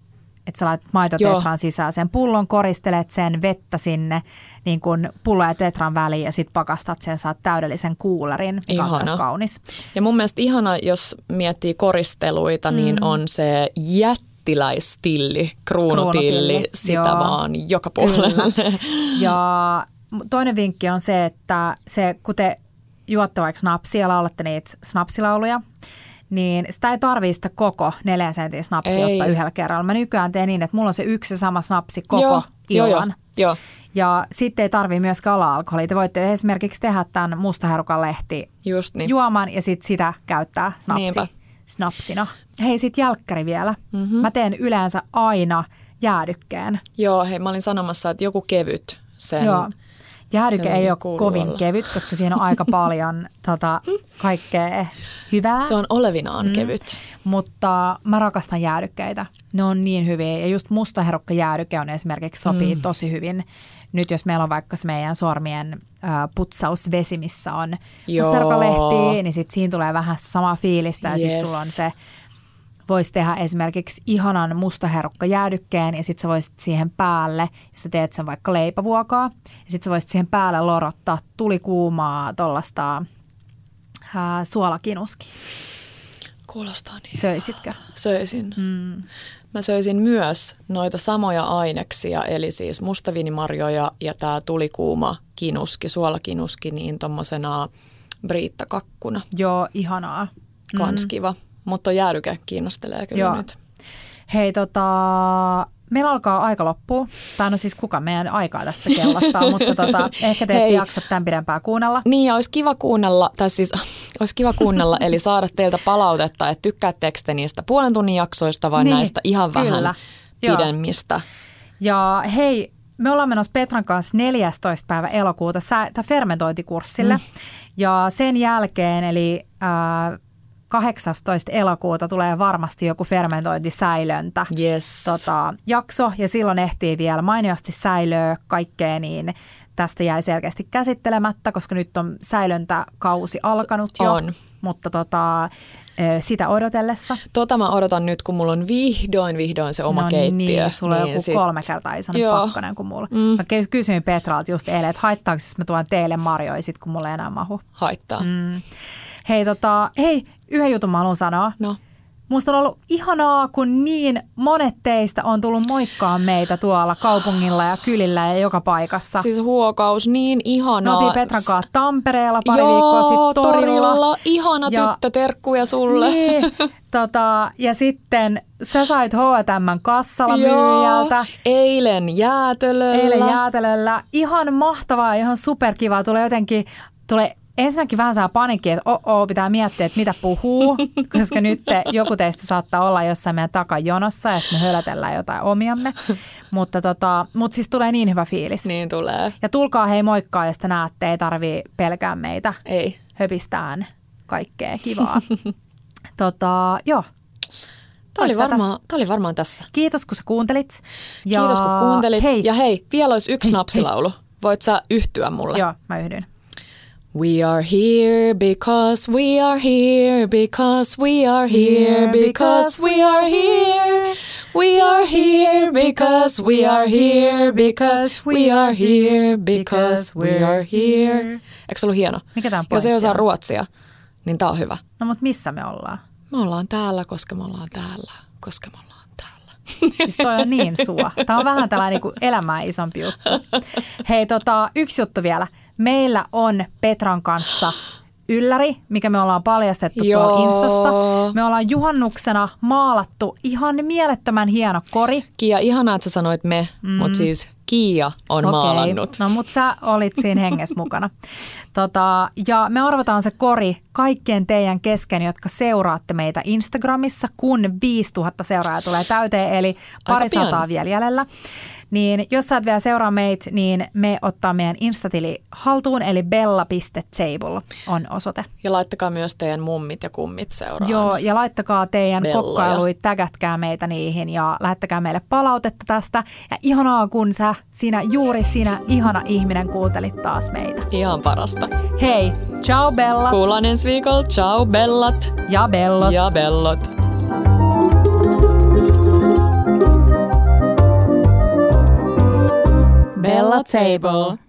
että sä laitat maitotetran sisään sen pullon, koristelet sen vettä sinne niin kuin pullo ja tetran väliin ja sitten pakastat sen, saat täydellisen kuulerin, Ihana. myös kaunis. Ja mun mielestä ihana, jos miettii koristeluita, mm. niin on se jättiläistilli, kruunutilli, Kruunutilli, sitä joo. vaan joka puolelle. Kyllä. Ja toinen vinkki on se, että se, kun te juotte vaikka snapsia ja laulatte niitä snapsilauluja, niin sitä ei tarvii sitä koko neljän sentin snapsia Ei. ottaa yhdellä kerralla. Mä nykyään teen niin, että mulla on se yksi sama snapsi koko joo, joo, joo, illan. joo. Ja sitten ei tarvii myöskään olla alkoholia. Te voitte esimerkiksi tehdä tämän mustaherukan lehti Just niin. juoman ja sitten sitä käyttää snapsi, Niinpä. snapsina. Hei, sitten jälkkäri vielä. Mm-hmm. Mä teen yleensä aina jäädykkeen. Joo, hei, mä olin sanomassa, että joku kevyt sen. Joo. Jäädyke ei jotenkin ole kovin olla. kevyt, koska siinä on aika paljon tota, kaikkea hyvää. Se on olevinaan mm. kevyt. Mutta mä rakastan jäädykkeitä. Ne on niin hyviä. Ja just mustaherukka jäädyke on esimerkiksi sopii mm. tosi hyvin. Nyt jos meillä on vaikka se meidän sormien ä, putsausvesi, missä on Joo. mustaherukalehti, niin sit siinä tulee vähän samaa fiilistä. Ja Yes. sit sulla on se, voisi tehdä esimerkiksi ihanan mustaherukka jäädykkeen ja sitten sä voisit siihen päälle, jos sä teet sen vaikka leipävuokaa, ja sitten sä voisit siihen päälle lorottaa tulikuumaa tuollaista suolakinuski. Kuulostaa niin. Söisitkö? Söisin. Mm. Mä söisin myös noita samoja aineksia, eli siis mustaviinimarjoja ja tämä tulikuuma kinuski, suolakinuski, niin tommosena briittakakkuna. Joo, ihanaa. Kans kiva. Mutta jäädyke kiinnostelee kyllä Joo. nyt. Hei, tota, meillä alkaa aika loppua. Tai no siis kuka meidän aikaa tässä kellottaa, mutta tota, ehkä te ette Hei. jaksa tämän pidempään kuunnella. Niin ja olisi kiva kuunnella, tai siis olisi kiva kuunnella, eli saada teiltä palautetta, että tykkäättekö te niistä puolen tunnin jaksoista vai Niin, näistä ihan kyllä. vähän Joo. pidemmistä. Ja hei, me ollaan menossa Petran kanssa 14. päivä elokuuta sä, fermentointikurssille. Mm. Ja sen jälkeen, eli äh, 18. elokuuta tulee varmasti joku fermentointisäilöntä Yes. tota, jakso. Ja silloin ehtii vielä mainiosti säilöä kaikkea, niin tästä jäi selkeästi käsittelemättä, koska nyt on säilöntäkausi alkanut jo. on. Mutta tota, sitä odotellessa. Tota mä odotan nyt, kun mulla on vihdoin, vihdoin se oma no keittiö. Niin, sulla on joku sit- kolme kertaa isompi Joo. pakkanen kuin mulla. Mm. Mä ky- kysyin Petralta just eilen, että haittaako, jos mä tuon teille marjoja sit, kun mulla ei enää mahu. Haittaa. Mm. Hei, tota, hei, yhden jutun mä haluan sanoa. No, Musta on ollut ihanaa, kun niin monet teistä on tullut moikkaa meitä tuolla kaupungilla ja kylillä ja joka paikassa. siis huokaus, niin Me ihanaa. oltiin Petran kanssa Tampereella pari Joo, viikkoa sitten torilla. torilla. Ihana Ja- tyttö, terkkuja sulle. Niin, tota, ja sitten sä sait H&M kassalla myyjältä. eilen jäätelöllä. Eilen jäätelöllä. Ihan mahtavaa, ihan superkivaa. Tulee jotenkin, tulee ensinnäkin vähän saa panikki, että oh, pitää miettiä, että mitä puhuu, koska nyt te, joku teistä saattaa olla jossain meidän takajonossa ja sitten me hölätellään jotain omiamme. mutta, tota, mutta siis tulee niin hyvä fiilis. Niin tulee. Ja tulkaa hei moikkaa, jos te näette, ei tarvii pelkää meitä. Ei. Höpistään kaikkea kivaa. tota, joo. Tämä oli, varmaan, tämä oli varmaan tässä. Kiitos, kun sä kuuntelit. Ja Kiitos kun kuuntelit. Hei, Ja hei, vielä olisi yksi Hei, napsilaulu. Voit sä yhtyä mulle? Joo, mä yhdyn. We are here because we are here because we are here because we are here. We are here because we are here because we are here because we are here. Eikö se ollut hieno? Mikä tää on Jos ei osaa ruotsia, niin tää on hyvä. No mutta missä me ollaan? Me ollaan täällä, koska me ollaan täällä, koska me ollaan täällä. Siis toi on niin sua. Tämä on vähän tällainen niin elämää isompi juttu. Hei, tota, yksi juttu vielä. Meillä on Petran kanssa ylläri, mikä me ollaan paljastettu Joo. tuolla Instasta. Me ollaan juhannuksena maalattu ihan mielettömän hieno kori. Kiia, ihanaa, että sä sanoit me, mm. mutta siis Kiia on maalannut. No mutta sä olit siinä hengessä mukana. Tota, ja me arvotaan se kori kaikkien teidän kesken, jotka seuraatte meitä Instagramissa, kun 5000 seuraajaa tulee täyteen, eli pari sataa vielä jäljellä. Niin jos sä et vielä seuraa meitä, niin me ottaa meidän instatili haltuun, eli bella.table on osoite. Ja laittakaa myös teidän mummit ja kummit seuraan. Joo, ja laittakaa teidän Belloja. kokkailuit, tägätkää meitä niihin ja lähettäkää meille palautetta tästä. Ja ihanaa, kun sä, sinä, juuri sinä, ihana ihminen, kuuntelit taas meitä. Ihan parasta. Hei, ciao Bella Kuullaan ensi viikolla. Ciao bellat ja Bellot. ja bellot. Bella Table.